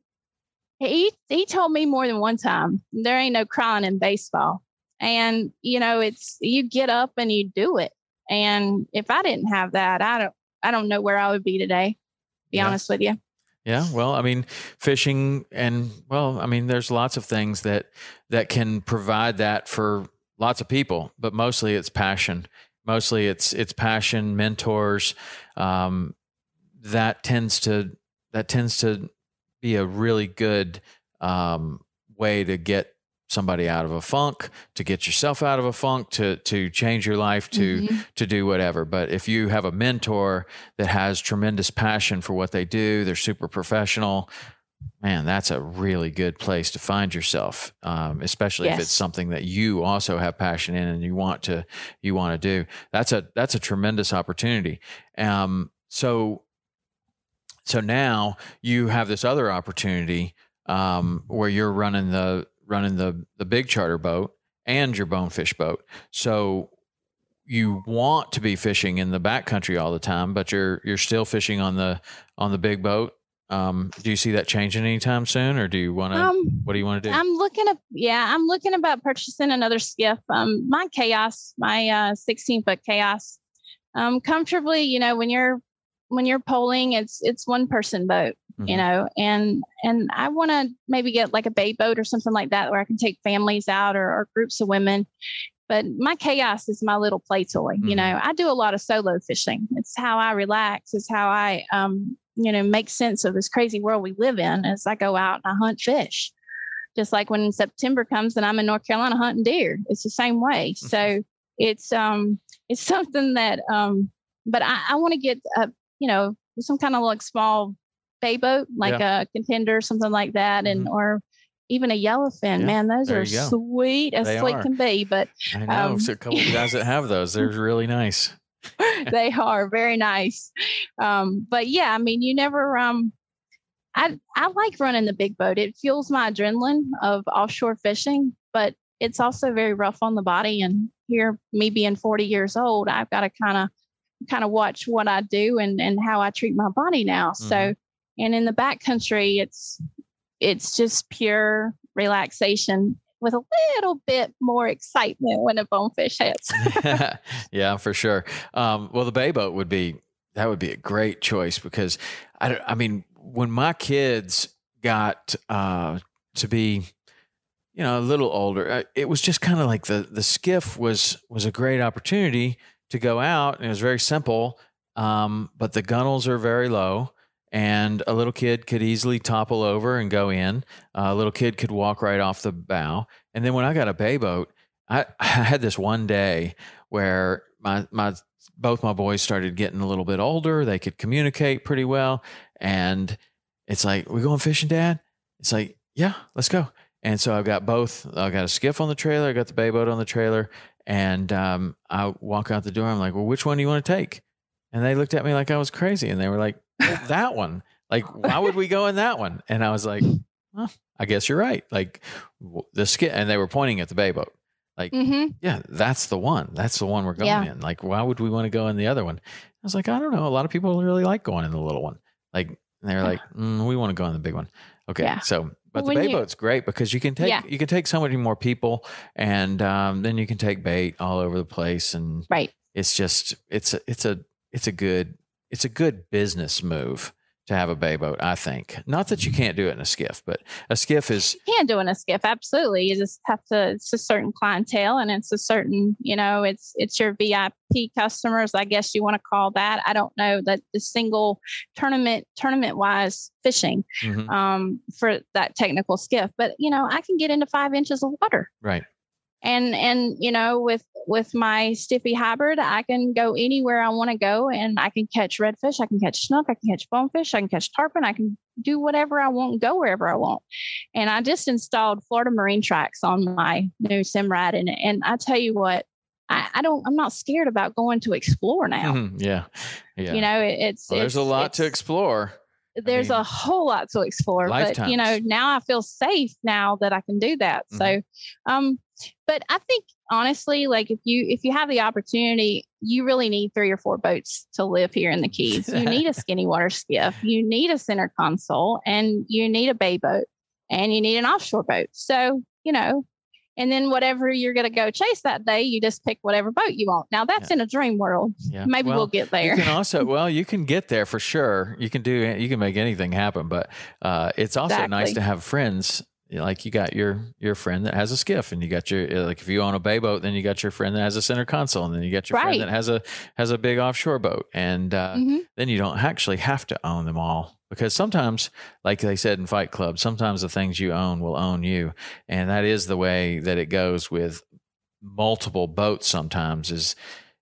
he he told me more than one time there ain't no crying in baseball and you know it's you get up and you do it and if i didn't have that i don't i don't know where i would be today be yeah. honest with you yeah, well, I mean, fishing and well, I mean, there's lots of things that that can provide that for lots of people, but mostly it's passion. Mostly it's it's passion, mentors. Um, that tends to that tends to be a really good um, way to get somebody out of a funk, to get yourself out of a funk, to to change your life, to mm-hmm. to do whatever. But if you have a mentor that has tremendous passion for what they do, they're super professional. Man, that's a really good place to find yourself, um, especially yes. if it's something that you also have passion in and you want to you want to do. That's a that's a tremendous opportunity. Um, so so now you have this other opportunity um, where you're running the running the the big charter boat and your bonefish boat. So you want to be fishing in the backcountry all the time, but you're you're still fishing on the on the big boat. Um, do you see that changing anytime soon, or do you want to? Um, what do you want to do? I'm looking at yeah, I'm looking about purchasing another skiff. Um, my chaos, my uh, 16 foot chaos. Um, comfortably, you know, when you're when you're poling, it's it's one person boat mm-hmm. you know, and and I want to maybe get like a bay boat or something like that where I can take families out or, or groups of women. But my chaos is my little play toy. Mm-hmm. You know, I do a lot of solo fishing. It's how I relax. It's how I um, you know, make sense of this crazy world we live in as I go out and I hunt fish. Just like when September comes and I'm in North Carolina hunting deer, it's the same way. Mm-hmm. So it's um it's something that um but I, I want to get a you know some kind of like small bay boat like a contender something like that and or even a yellowfin Yeah, man those are sweet as They sweet are. can be but I know Um, so a couple of guys that have those. They're really nice. they are very nice. Um, but yeah, I mean, you never. Um, I I like running the big boat. It fuels my adrenaline of offshore fishing, but it's also very rough on the body. And here, me being 40 years old, I've got to kind of kind of watch what I do and and how I treat my body now. So, Mhm. And in the backcountry, it's it's just pure relaxation with a little bit more excitement when a bonefish hits. yeah, for sure. Um, well, the bay boat would be that would be a great choice because I, don't- I mean, when my kids got uh, to be, you know, a little older, it was just kind of like the the skiff was was a great opportunity to go out, and it was very simple. Um, but the gunnels are very low, and a little kid could easily topple over and go in. Uh, a little kid could walk right off the bow. And then when I got a bay boat, I, I had this one day where my my both my boys started getting a little bit older. They could communicate pretty well, and it's like, "We going fishing, Dad?" It's like, "Yeah, let's go." And so I've got both. I got a skiff on the trailer. I got the bay boat on the trailer, and um, I walk out the door. I'm like, "Well, which one do you want to take?" And they looked at me like I was crazy, and they were like, "That one." Like, why would we go in that one? And I was like, well, I guess you're right. Like the skiff, and they were pointing at the bay boat. Like, mm-hmm. yeah, that's the one. That's the one we're going Yeah. in. Like, why would we want to go in the other one? I was like, I don't know. A lot of people really like going in the little one. Like, and they're like, mm, we want to go in the big one. Okay, Yeah. so but Well, the bay you- boat's great because you can take Yeah. you can take so many more people, and um, then you can take bait all over the place, and Right. it's just it's a it's a it's a good it's a good business move to have a bay boat. I think not that you can't do it in a skiff, but a skiff is you can do in a skiff absolutely you just have to it's a certain clientele and it's a certain you know it's it's your vip customers i guess you want to call that i don't know that the single tournament tournament wise fishing mhm, um for that technical skiff but you know i can get into five inches of water right. and and you know with with my stiffy hybrid i can go anywhere i want to go and i can catch redfish i can catch snook i can catch bonefish i can catch tarpon i can do whatever i want go wherever i want and i just installed florida marine tracks on my new simrad and and i tell you what I, I don't i'm not scared about going to explore now Mhm, yeah, yeah. you know it, it's Well, there's a it's- lot to explore. there's mean, a whole lot to explore but you know now i feel safe now that i can do that Mhm. so um but i think honestly like if you if you have the opportunity you really need three or four boats to live here in the keys you need a skinny water skiff you need a center console and you need a bay boat and you need an offshore boat so you know and then whatever you're going to go chase that day you just pick whatever boat you want now that's Yeah. in a dream world Yeah. maybe Well, we'll get there You can also, well, you can get there for sure. You can do, you can make anything happen, but uh, it's also nice to have friends. Like you got your your friend that has a skiff, and you got your uh, like if you own a bay boat, then you got your friend that has a center console, and then you got your friend that has a has a big offshore boat, and uh, Mhm. then you don't actually have to own them all because sometimes, like they said in Fight Club, sometimes the things you own will own you, and that is the way that it goes with multiple boats. Sometimes is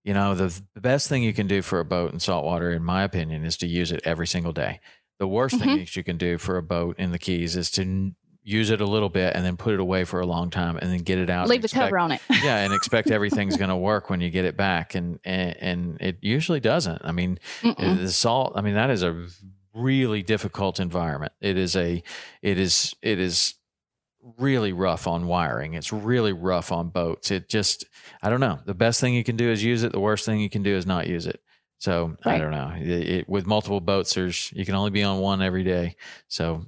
you know the, the best thing you can do for a boat in saltwater, in my opinion, is to use it every single day. The worst thing Mhm. that you can do for a boat in the Keys is to use it a little bit and then put it away for a long time and then get it out. leave the expect- cover on it yeah, and expect everything's going to work when you get it back, and, and and it usually doesn't. I mean, Mm-mm. the salt. I mean, that is a really difficult environment. It is a, it is, it is really rough on wiring. It's really rough on boats. It just, I don't know. The best thing you can do is use it. The worst thing you can do is not use it. So I don't know. It, it, with multiple boats, there's you can only be on one every day. So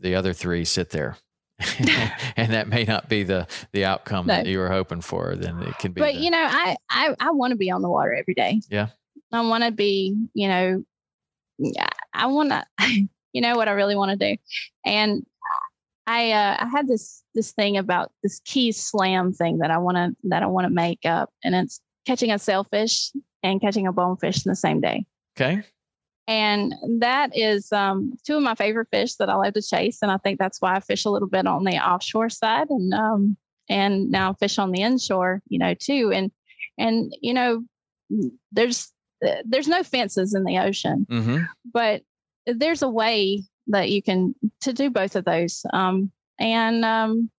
the other three sit there. and that may not be the the outcome No. that you were hoping for. Then it can be. but the- you know i i, I want to be on the water every day Yeah. i want to be you know yeah, i want to you know what i really want to do and i uh i had this this thing about this key slam thing that i want to that i want to make up and it's catching a sailfish and catching a bonefish in the same day okay. And that is um, two of my favorite fish that I love to chase. And I think that's why I fish a little bit on the offshore side and um, and now fish on the inshore, you know, too. And and you know, there's there's no fences in the ocean, Mm-hmm. but there's a way that you can to do both of those. Um, and um,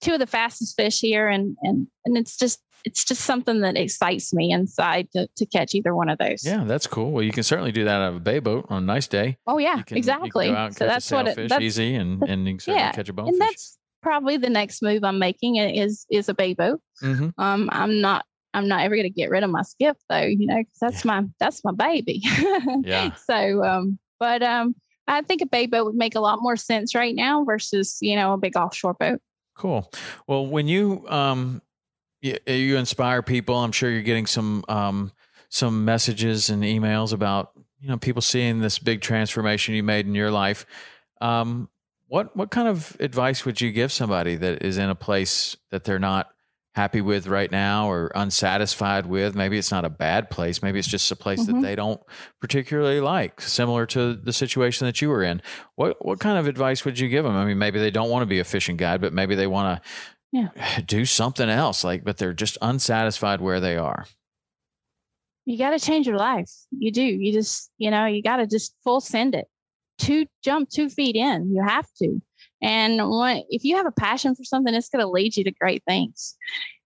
two of the fastest fish here, and and and it's just it's just something that excites me inside to, to catch either one of those. Yeah, that's cool. Well, you can certainly do that out of a bay boat on a nice day. Oh yeah, can, exactly. You can go out and so that's what it, that's, easy, and and you can yeah, catch a bonefish. and that's probably the next move I'm making is is a bay boat. hmm Um, I'm not I'm not ever going to get rid of my skiff though, you know, 'cause that's my that's my baby. Yeah. So, um, but um, I think a bay boat would make a lot more sense right now versus you know a big offshore boat. Cool. Well, when you um you, you inspire people, I'm sure you're getting some um some messages and emails about you know people seeing this big transformation you made in your life. Um, what what kind of advice would you give somebody that is in a place that they're not happy with right now or unsatisfied with? Maybe it's not a bad place. Maybe it's just a place that Mhm. they don't particularly like, similar to the situation that you were in. What what kind of advice would you give them? I mean, maybe they don't want to be a fishing guide, but maybe they want to Yeah. do something else. Like, but they're just unsatisfied where they are. You got to change your life. You do. You just you know you got to just full send it. Two jump two feet in. You have to. And what if you have a passion for something, it's going to lead you to great things.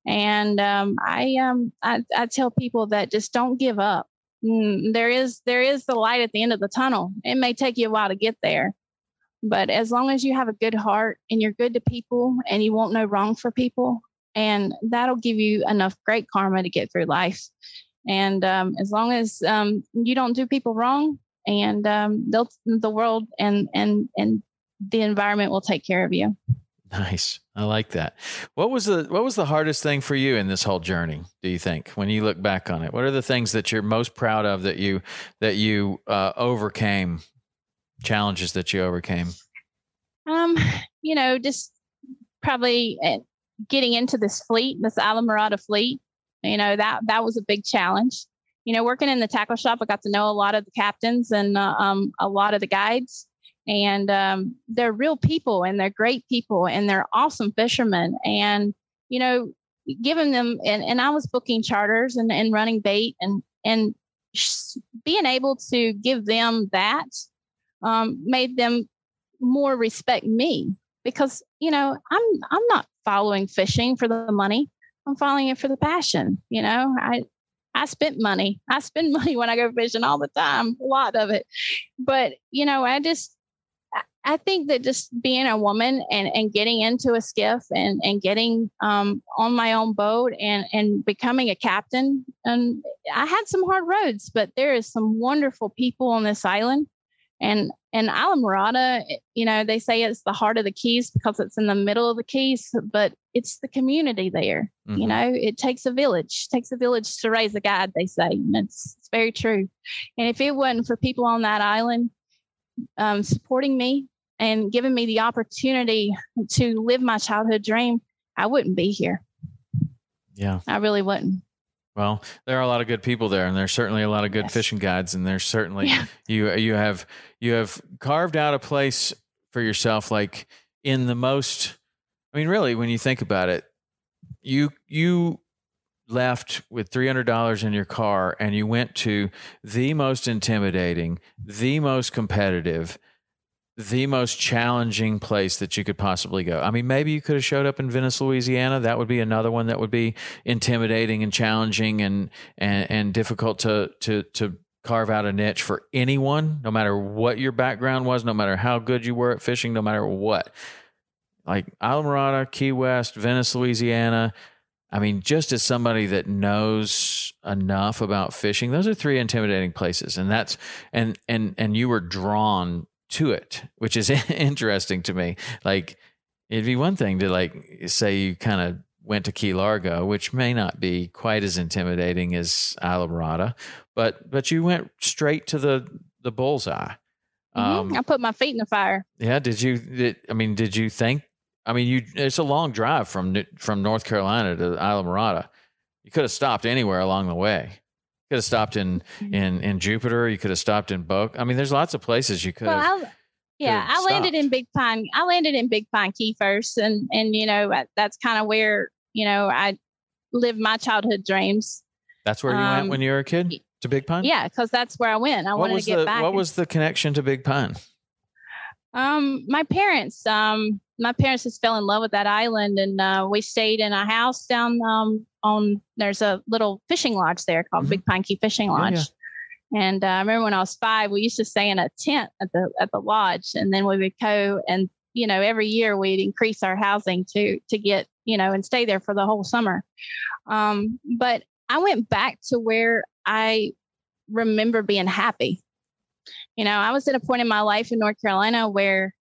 And um, I um I, I tell people that just don't give up. Mm, there is there is the light at the end of the tunnel. It may take you a while to get there, but as long as you have a good heart and you're good to people and you won't know wrong for people, and that'll give you enough great karma to get through life. And um, as long as um, you don't do people wrong, and um, they'll the world and and and the environment will take care of you. Nice. I like that. What was the what was the hardest thing for you in this whole journey? Do you think when you look back on it? What are the things that you're most proud of that you that you uh, overcame? Challenges that you overcame. Um, you know, just probably uh, getting into this fleet, this Islamorada fleet. You know that that was a big challenge. You know, working in the tackle shop, I got to know a lot of the captains and uh, um, a lot of the guides, and um, they're real people and they're great people and they're awesome fishermen. And you know, giving them and, and I was booking charters and, and running bait and and being able to give them that um, made them more respect me because you know I'm I'm not following fishing for the money. I'm following it for the passion. You know, I I spent money. I spend money when I go fishing all the time, a lot of it. But you know, I just I- think that just being a woman and, and getting into a skiff and, and getting um, on my own boat and, and becoming a captain, and I had some hard roads, but there is some wonderful people on this island. And and Islamorada, you know, they say it's the heart of the Keys because it's in the middle of the Keys, but it's the community there. Mhm. You know, it takes a village, takes a village to raise a guide, they say. And it's, it's very true. And if it wasn't for people on that island um, supporting me and giving me the opportunity to live my childhood dream, I wouldn't be here. Yeah. I really wouldn't. Well, there are a lot of good people there, and there's certainly a lot of good Yes. fishing guides, and there's certainly Yeah. you you have you have carved out a place for yourself, like in the most. I mean, really, when you think about it, you you left with three hundred dollars in your car, and you went to the most intimidating, the most competitive, the most challenging place that you could possibly go. I mean, maybe you could have showed up in Venice, Louisiana. That would be another one that would be intimidating and challenging and and, and difficult to to to carve out a niche for anyone, no matter what your background was, no matter how good you were at fishing, no matter what. Like Islamorada, Key West, Venice, Louisiana. I mean, just as somebody that knows enough about fishing, those are three intimidating places, and that's and and and you were drawn to it, which is interesting to me. Like it'd be one thing to like say you kind of went to Key Largo, which may not be quite as intimidating as Islamorada, but but you went straight to the the bullseye. Mhm. Um, I put my feet in the fire. yeah. Did you? Did, I mean, did you think? I mean, you. It's a long drive from from North Carolina to Islamorada. You could have stopped anywhere along the way. Could have stopped in in in Jupiter. You could have stopped in Boca. I mean, there's lots of places you could Well. I, yeah, I landed in. Big Pine. I landed in Big Pine Key first, and and you know that's kind of where you know I lived my childhood dreams. That's where you went um, when you were a kid to Big Pine. Yeah, because that's where I went. I What wanted to get the back. What was the connection to Big Pine? Um, my parents, um, my parents just fell in love with that island, and uh, we stayed in a house down um on. There's a little fishing lodge there called Mhm. Big Pine Key Fishing Yeah, Lodge. yeah. And uh, I remember when I was five, we used to stay in a tent at the at the lodge, and then we would go and you know every year we'd increase our housing to to get you know and stay there for the whole summer. Um, but I went back to where I remember being happy. You know, I was at a point in my life in North Carolina where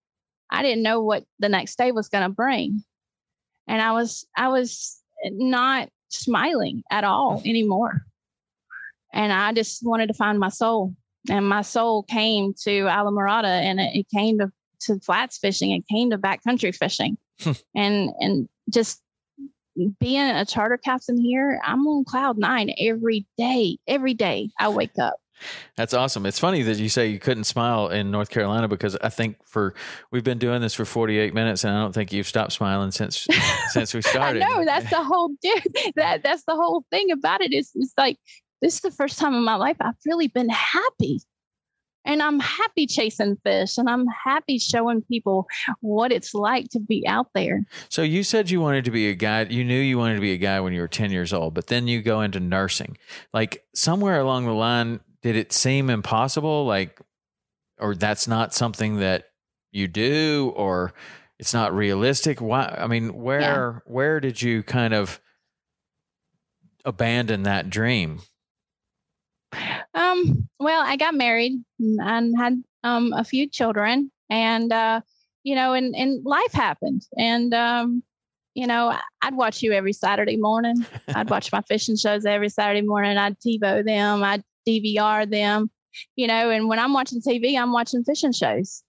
I didn't know what the next day was going to bring. And I was I was not smiling at all mm. anymore. And I just wanted to find my soul. And my soul came to Islamorada and it, it came to, to flats fishing. It came to backcountry fishing. Hmm. and and just being a charter captain here, I'm on cloud nine every day. Every day I wake up. That's awesome. It's funny that you say you couldn't smile in North Carolina because I think for we've been doing this for 48 minutes and I don't think you've stopped smiling since since we started. I know that's the whole dude. That that's the whole thing about it. Is it's like this is the first time in my life I've really been happy. And I'm happy chasing fish and I'm happy showing people what it's like to be out there. So you said you wanted to be a guy. You knew you wanted to be a guy when you were 10 years old, but then you go into nursing. Like somewhere along the line, did it seem impossible? Like, or that's not something that you do, or it's not realistic? Why? I mean, where where did you kind of abandon that dream? Um, well, I got married and had um a few children and uh, you know, and and life happened. And um, you know, I'd watch you every Saturday morning. I'd watch my fishing shows every Saturday morning. I'd TiVo them, I'd DVR them, you know, and when I'm watching TV, I'm watching fishing shows.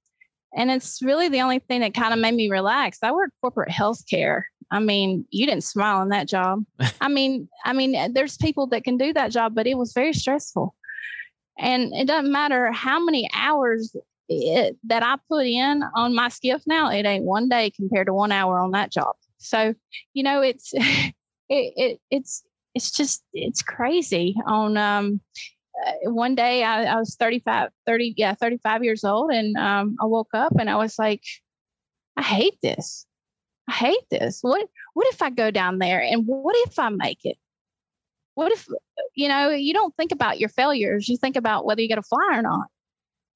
And it's really the only thing that kind of made me relax. I work corporate healthcare. I mean, you didn't smile on that job. I mean, I mean, there's people that can do that job, but it was very stressful. And it doesn't matter how many hours it, that I put in on my skiff now, it ain't one day compared to one hour on that job. So, you know, it's it, it it's it's just it's crazy. On um, uh, one day I, I was 35, 30, yeah, 35 years old, and um, I woke up and I was like, I hate this. I hate this. What what if I go down there and what if I make it? What if you know, you don't think about your failures, you think about whether you get a fly or not.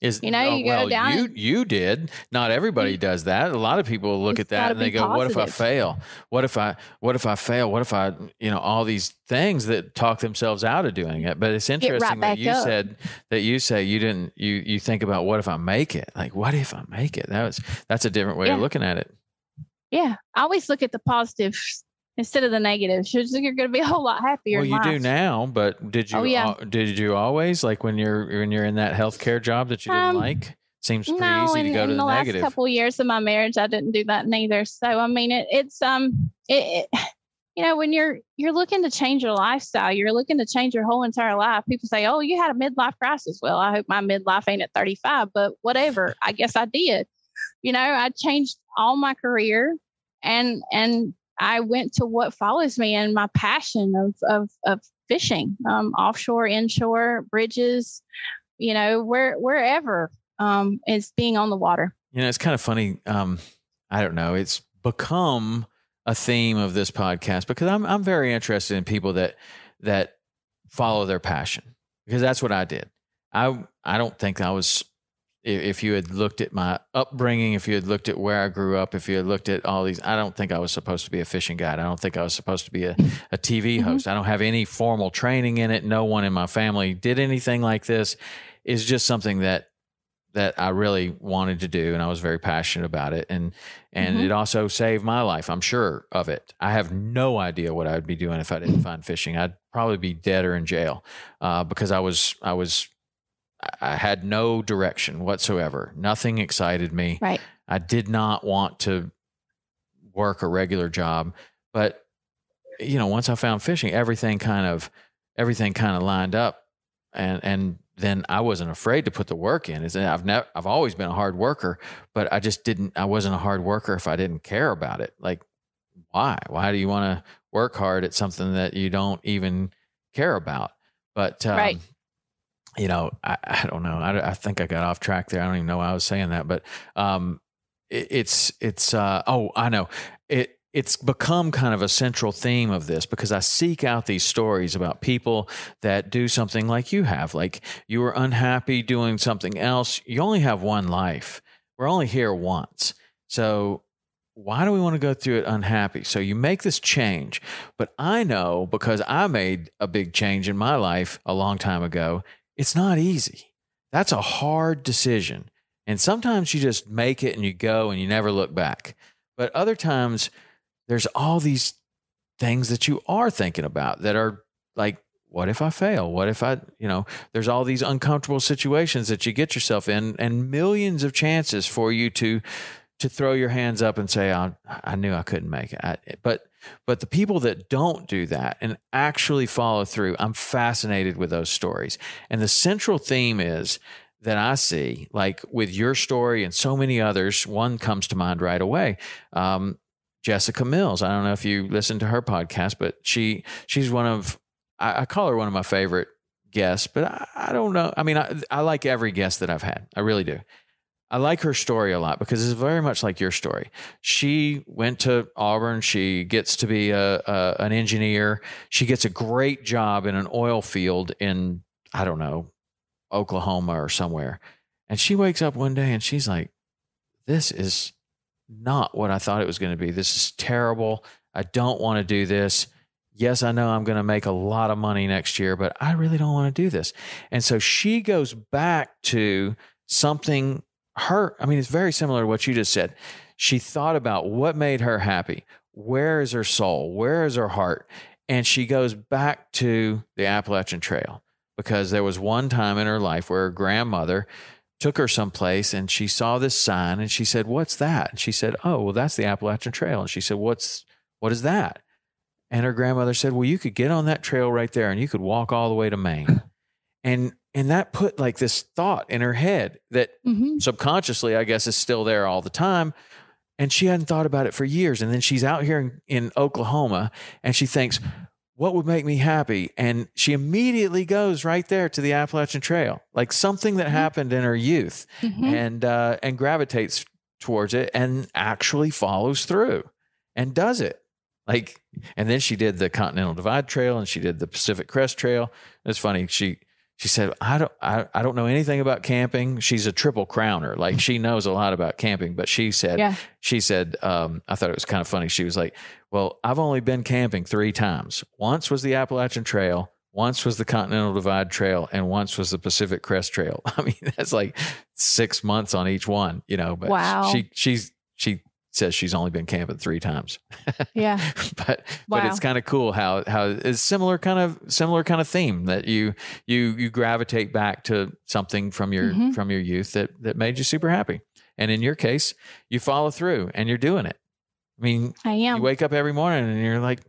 Is You know, oh, you go well, down you you did. Not everybody does that. A lot of people look It's at that and they go, "What if I fail? What if I what if I fail? What if I you know all these things that talk themselves out of doing it?" But it's right interesting that you up. said that you say you didn't you you think about what if I make it? Like what if I make it? That was that's a different way of looking at it. Yeah. I always look at the positives instead of the negatives. You're, you're going to be a whole lot happier. Well, you do now, but did you Oh, yeah. al- did you always like when you're when you're in that healthcare job that you didn't Um, like? Seems pretty no, easy in, to go to the, the, last couple of years of my marriage, I didn't do that neither. So I mean, it, it's um, it, it, you know, when you're you're looking to change your lifestyle, you're looking to change your whole entire life. People say, "Oh, you had a midlife crisis." Well, I hope my midlife ain't at 35, but whatever. I guess I did. You know, I changed all my career, and and I went to what follows me and my passion of of of fishing, um, offshore, inshore, bridges, you know, where wherever um, is being on the water. You know, it's kind of funny. Um, I don't know. It's become a theme of this podcast because I'm I'm very interested in people that that follow their passion because that's what I did. I I don't think I was. If you had looked at my upbringing, if you had looked at where I grew up, if you had looked at all these, I don't think I was supposed to be a fishing guide. I don't think I was supposed to be a, a TV Mhm. host. I don't have any formal training in it. No one in my family did anything like this. It's just something that that I really wanted to do and I was very passionate about it and and Mhm. it also saved my life I'm sure of it I have no idea what I would be doing if I didn't find fishing I'd probably be dead or in jail uh, because I was I was I- had no direction whatsoever nothing excited me Right. I did not want to work a regular job but you know once I found fishing everything kind of everything kind of lined up and and then I wasn't afraid to put the work in. Is I've never I've always been a hard worker, but I just didn't I wasn't a hard worker if I didn't care about it. Like why? Why do you want to work hard at something that you don't even care about? But um, Right. You know, I, I don't know. I, I think I got off track there. I don't even know why I was saying that, but um, it, it's it's uh, oh I know it it's become kind of a central theme of this because I seek out these stories about people that do something like you have. Like you were unhappy doing something else. You only have one life. We're only here once. So why do we want to go through it unhappy? So you make this change. But I know because I made a big change in my life a long time ago, it's not easy. That's a hard decision. And sometimes you just make it and you go and you never look back. But other times, there's all these things that you are thinking about that are like, what if I fail? What if I, you know, there's all these uncomfortable situations that you get yourself in and millions of chances for you to to throw your hands up and say, I, I knew I couldn't make it. I, but but the people that don't do that and actually follow through, I'm fascinated with those stories. And the central theme is that I see, like with your story and so many others, one comes to mind right away. Um, Jessica Mills. I don't know if you listen to her podcast, but she she's one of I, I call her one of my favorite guests. But I, I don't know. I mean, I, I like every guest that I've had. I really do. I like her story a lot because it's very much like your story. She went to Auburn. She gets to be a, a an engineer. She gets a great job in an oil field in I don't know Oklahoma or somewhere. And she wakes up one day and she's like, "This is not what I thought it was going to be. This is terrible. I don't want to do this. Yes, I know I'm going to make a lot of money next year, but I really don't want to do this." And so she goes back to something her i mean it's very similar to what you just said. She thought about what made her happy. Where is her soul? Where is her heart? And she goes back to the appalachian trail because there was one time in her life where her grandmother took her someplace and she saw this sign and she said what's that? And she said oh well that's the appalachian trail. And she said what's what is that? And her grandmother said well you could get on that trail right there and you could walk all the way to maine. And and that put like this thought in her head that Mhm. subconsciously, I guess, is still there all the time. And she hadn't thought about it for years. And then she's out here in, in Oklahoma and she thinks, what would make me happy? And she immediately goes right there to the Appalachian Trail, like something that happened in her youth Mhm. and, uh, and gravitates towards it and actually follows through and does it. Like, and then she did the Continental Divide Trail and she did the Pacific Crest Trail. It's funny. She, she said, I don't, I, I don't know anything about camping. She's a triple crowner. Like she knows a lot about camping, but she said, Yeah. she said, um, I thought it was kind of funny. She was like, well, I've only been camping three times. Once was the Appalachian Trail. Once was the Continental Divide Trail and once was the Pacific Crest Trail. I mean, that's like six months on each one, you know, but Wow. she, she's, she says she's only been camping three times Yeah. but but it's kind of cool how how it's similar kind of similar kind of theme that you you you gravitate back to something from your Mhm. from your youth that that made you super happy and in your case you follow through and you're doing it i mean I am you wake up every morning and you're like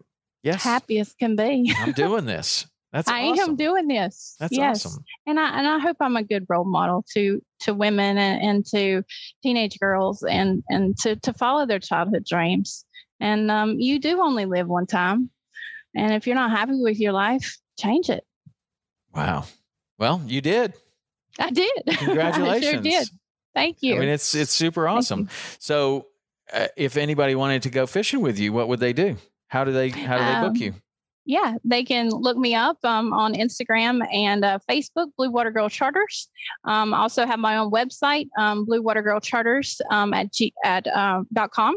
yes happy as can be. i'm doing this that's I awesome. am doing this. that's yes. awesome and I and I hope I'm a good role model to to women and, and to teenage girls and and to to follow their childhood dreams. And um, you do only live one time, and if you're not happy with your life, change it. wow well you did I did. I congratulations sure did. Thank you. i mean it's it's super awesome so uh, if anybody wanted to go fishing with you what would they do how do they how do they book Um, you yeah, they can look me up um, on Instagram and uh, Facebook, Blue Water Girl Charters. Um, I also have my own website, um, Blue Water Girl Charters um, at g at um, dot com,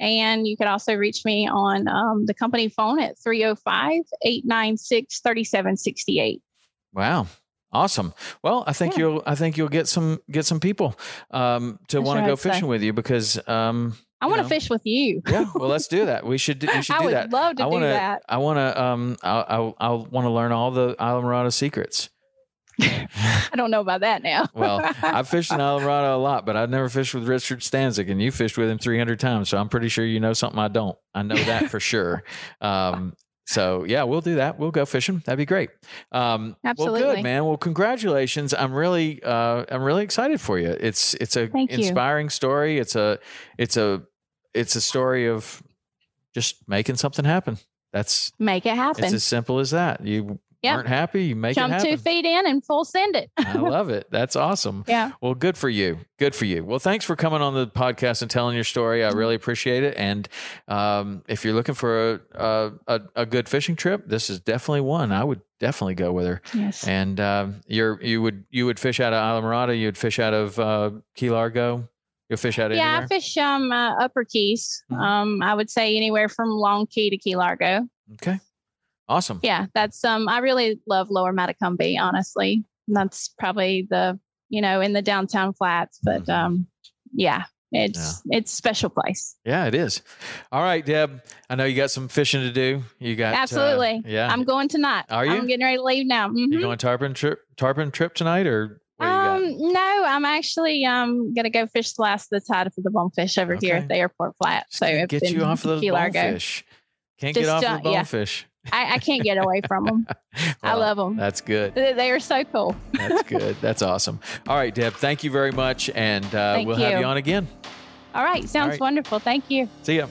and you can also reach me on um, the company phone at 305-896-3768. Wow. Awesome. Well, I think Yeah. you'll I think you'll get some get some people um, to want to sure go fishing with you because um, I want to know. fish with you. yeah. Well, let's do that. We should do- we should I do would that. love to I do wanna that. I want to um I I I want to learn all the Islamorada secrets. I don't know about that now. Well, I've fished in Islamorada a lot, but I've never fished with Richard Stanczyk, and you fished with him 300 times. So I'm pretty sure you know something I don't. I know that for sure. Um, So yeah, we'll do that. We'll go fishing. That'd be great. Um, Well, Absolutely. good, man. Well, congratulations. I'm really, uh, I'm really excited for you. It's, it's a Thank you. inspiring story. It's a, it's a, it's a story of just making something happen. That's Make it happen. it's as simple as that. You Yep. aren't happy, you make Jump it two feet in and full send it. I love it. That's awesome. yeah. Well, good for you. Good for you. Well, thanks for coming on the podcast and telling your story. I really appreciate it. And um, if you're looking for a, a a good fishing trip, this is definitely one. I would definitely go with her. Yes. And um, you're you would you would fish out of Islamorada. You'd fish out of uh, Key Largo. You'll fish out of yeah, anywhere. I fish um uh, Upper Keys. Mhm. Um, I would say anywhere from Long Key to Key Largo. okay. Awesome. Yeah, that's um. I really love Lower Matecumbe. Honestly, that's probably the you know in the downtown flats. But Mhm. um, yeah, it's it's a special place. Yeah, it is. All right, Deb. I know you got some fishing to do. You got uh, Absolutely. yeah. I'm going tonight. Are you? I'm getting ready to leave now. Mhm. you going tarpon trip tarpon trip tonight or where you got? Um, no, I'm actually um gonna go fish the last of the tide for the bonefish over here at the airport flat. So it's get you off of those Key Largo. bonefish. Can't get Just off of don't- the yeah. bonefish. I, I can't get away from them. I love them. That's good. They, they are so cool. That's good. That's awesome. All right, Deb. Thank you very much, and uh, we'll have you. you on again. All right, sounds right. wonderful. Thank you. See ya.